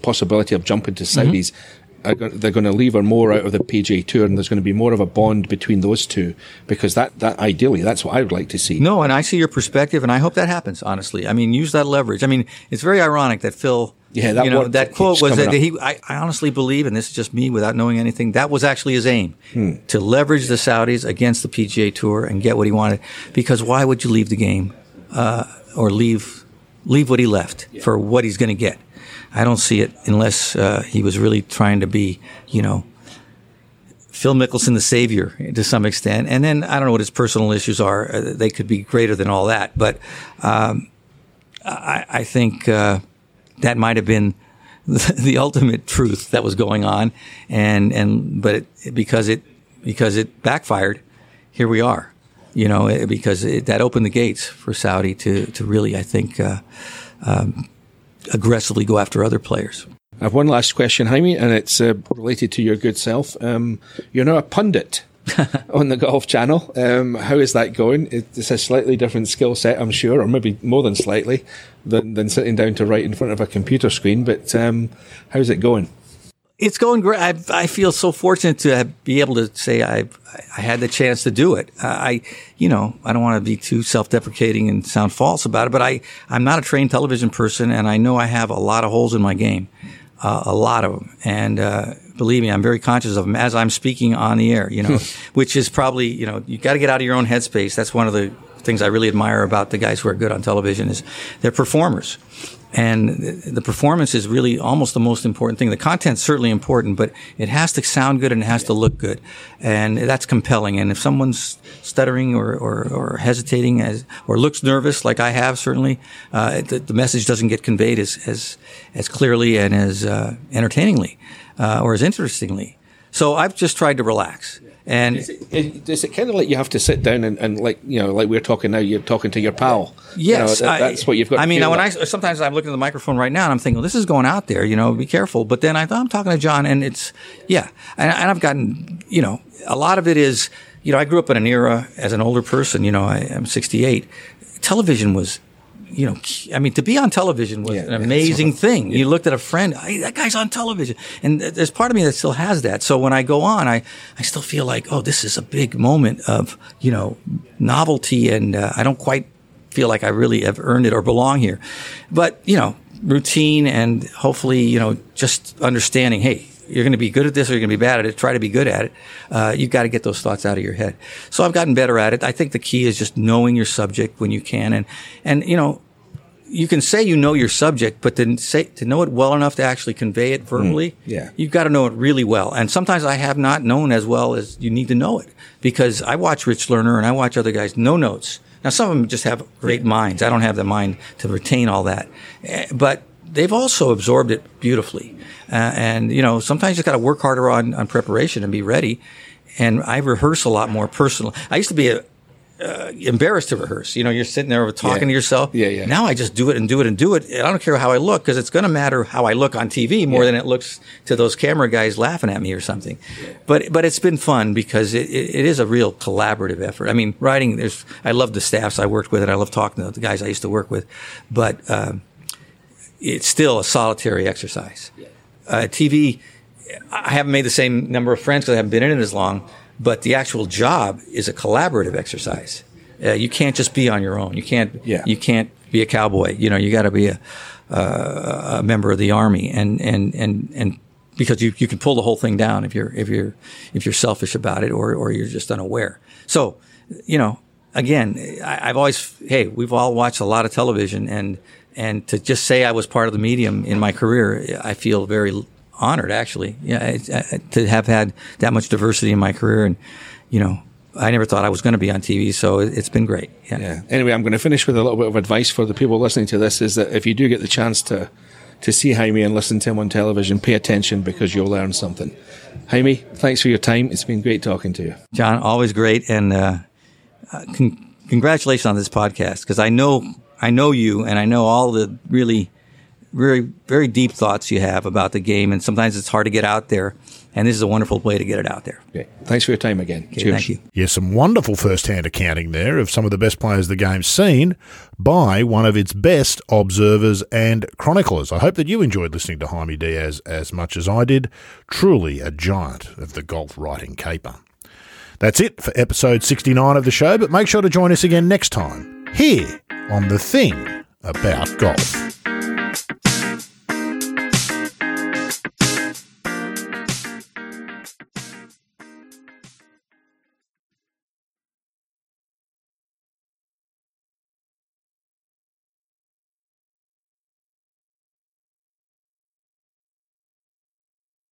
Speaker 2: possibility of jumping to Saudis mm-hmm they're going to leave her more out of the PGA Tour, and there's going to be more of a bond between those two because that that ideally that's what I would like to see.
Speaker 4: No, and I see your perspective, and I hope that happens. Honestly, I mean, use that leverage. I mean, it's very ironic that Phil.
Speaker 2: Yeah, that,
Speaker 4: you know, that quote was that he. I, I, honestly believe, and this is just me without knowing anything. That was actually his aim hmm. to leverage the Saudis against the PGA Tour and get what he wanted. Because why would you leave the game uh, or leave leave what he left yeah. for what he's going to get? I don't see it unless uh, he was really trying to be, you know, Phil Mickelson, the savior to some extent. And then I don't know what his personal issues are. Uh, they could be greater than all that. But um, I, I, think uh, that might have been the, the, ultimate truth that was going on. And, and but it, because it because it backfired, here we are. You know, because it, that opened the gates for Saudi to to really, I think, uh, um, aggressively go after other players.
Speaker 2: I have one last question, Jaime, and it's uh, related to your good self. Um, you're now a pundit on the Golf Channel. Um, how is that going? It's a slightly different skill set, I'm sure, or maybe more than slightly, than, than sitting down to write in front of a computer screen. But um, how's it going?
Speaker 4: It's going great. I, I feel so fortunate to have, be able to say I I had the chance to do it. I, you know, I don't want to be too self-deprecating and sound false about it, but I I'm not a trained television person, and I know I have a lot of holes in my game, uh, a lot of them, and. Uh, believe me, I'm very conscious of them as I'm speaking on the air, you know, which is probably, you know, you got to get out of your own headspace. That's one of the things I really admire about the guys who are good on television is they're performers. And the performance is really almost the most important thing. The content's certainly important, but it has to sound good and it has to look good. And that's compelling. And if someone's stuttering or, or, or hesitating as, or looks nervous, like I have certainly, uh, the, the, message doesn't get conveyed as, as, as clearly and as uh, entertainingly uh, or as interestingly. So I've just tried to relax. And
Speaker 2: is it, is it kind of like you have to sit down and, and, like you know, like we're talking now, you're talking to your pal.
Speaker 4: Yes,
Speaker 2: you know, that, that's what you've got.
Speaker 4: I mean, when
Speaker 2: like.
Speaker 4: I sometimes I'm looking at the microphone right now and I'm thinking, well, this is going out there. You know, be careful. But then I thought I'm talking to John, and it's yeah, and, and I've gotten you know a lot of it is you know I grew up in an era as an older person. You know, I, I'm 68. Television was you know, I mean, to be on television was yeah, an amazing yeah, thing. Yeah. You looked at a friend, hey, that guy's on television. And there's part of me that still has that. So when I go on, I, I still feel like, oh, this is a big moment of, you know, novelty. And uh, I don't quite feel like I really have earned it or belong here. But, you know, routine and hopefully, you know, just understanding, hey, you're going to be good at this or you're going to be bad at it. Try to be good at it. Uh, you've got to get those thoughts out of your head. So I've gotten better at it. I think the key is just knowing your subject when you can. And, and, you know, you can say you know your subject, but to say to know it well enough to actually convey it verbally, mm,
Speaker 2: yeah.
Speaker 4: you've got to know it really well. And sometimes I have not known as well as you need to know it because I watch Rich Lerner and I watch other guys no notes. Now some of them just have great minds. I don't have the mind to retain all that, eh, but they've also absorbed it beautifully. Uh, and you know, sometimes you just got to work harder on on preparation and be ready. And I rehearse a lot more personally. I used to be a, uh, embarrassed to rehearse. You know, you're sitting there talking
Speaker 2: yeah.
Speaker 4: to yourself.
Speaker 2: Yeah, yeah.
Speaker 4: Now I just do it and do it and do it. And I don't care how I look because it's going to matter how I look on TV more yeah. than it looks to those camera guys laughing at me or something. But but it's been fun because it, it, it is a real collaborative effort. I mean, writing. There's I love the staffs I worked with and I love talking to the guys I used to work with, but uh, it's still a solitary exercise. Uh, TV. I haven't made the same number of friends because I haven't been in it as long but the actual job is a collaborative exercise. Uh, you can't just be on your own. You can't.
Speaker 2: Yeah.
Speaker 4: You can't be a cowboy. You know, you got to be a, uh, a member of the army, and and and and because you, you can pull the whole thing down if you're if you're if you're selfish about it or or you're just unaware. So, you know, again, I, I've always hey, we've all watched a lot of television, and and to just say I was part of the medium in my career, I feel very honored actually. Yeah, to have had that much diversity in my career, and you know, I never thought I was going to be on TV, so it's been great. Yeah.
Speaker 2: yeah. Anyway, I'm going to finish with a little bit of advice for the people listening to this: is that if you do get the chance to to see Jaime and listen to him on television, pay attention because you'll learn something. Jaime, thanks for your time. It's been great talking to you,
Speaker 4: John. Always great, and uh, uh con- congratulations on this podcast because I know I know you, and I know all the really very, very deep thoughts you have about the game, and sometimes it's hard to get out there. And this is a wonderful way to get it out there.
Speaker 2: Okay. Thanks for your time again.
Speaker 4: Okay,
Speaker 2: Cheers.
Speaker 4: Thank you.
Speaker 1: Yes, some wonderful first-hand accounting there of some of the best players the game's seen by one of its best observers and chroniclers. I hope that you enjoyed listening to Jaime Diaz as much as I did. Truly a giant of the golf writing caper. That's it for episode 69 of the show, but make sure to join us again next time here on the thing about golf.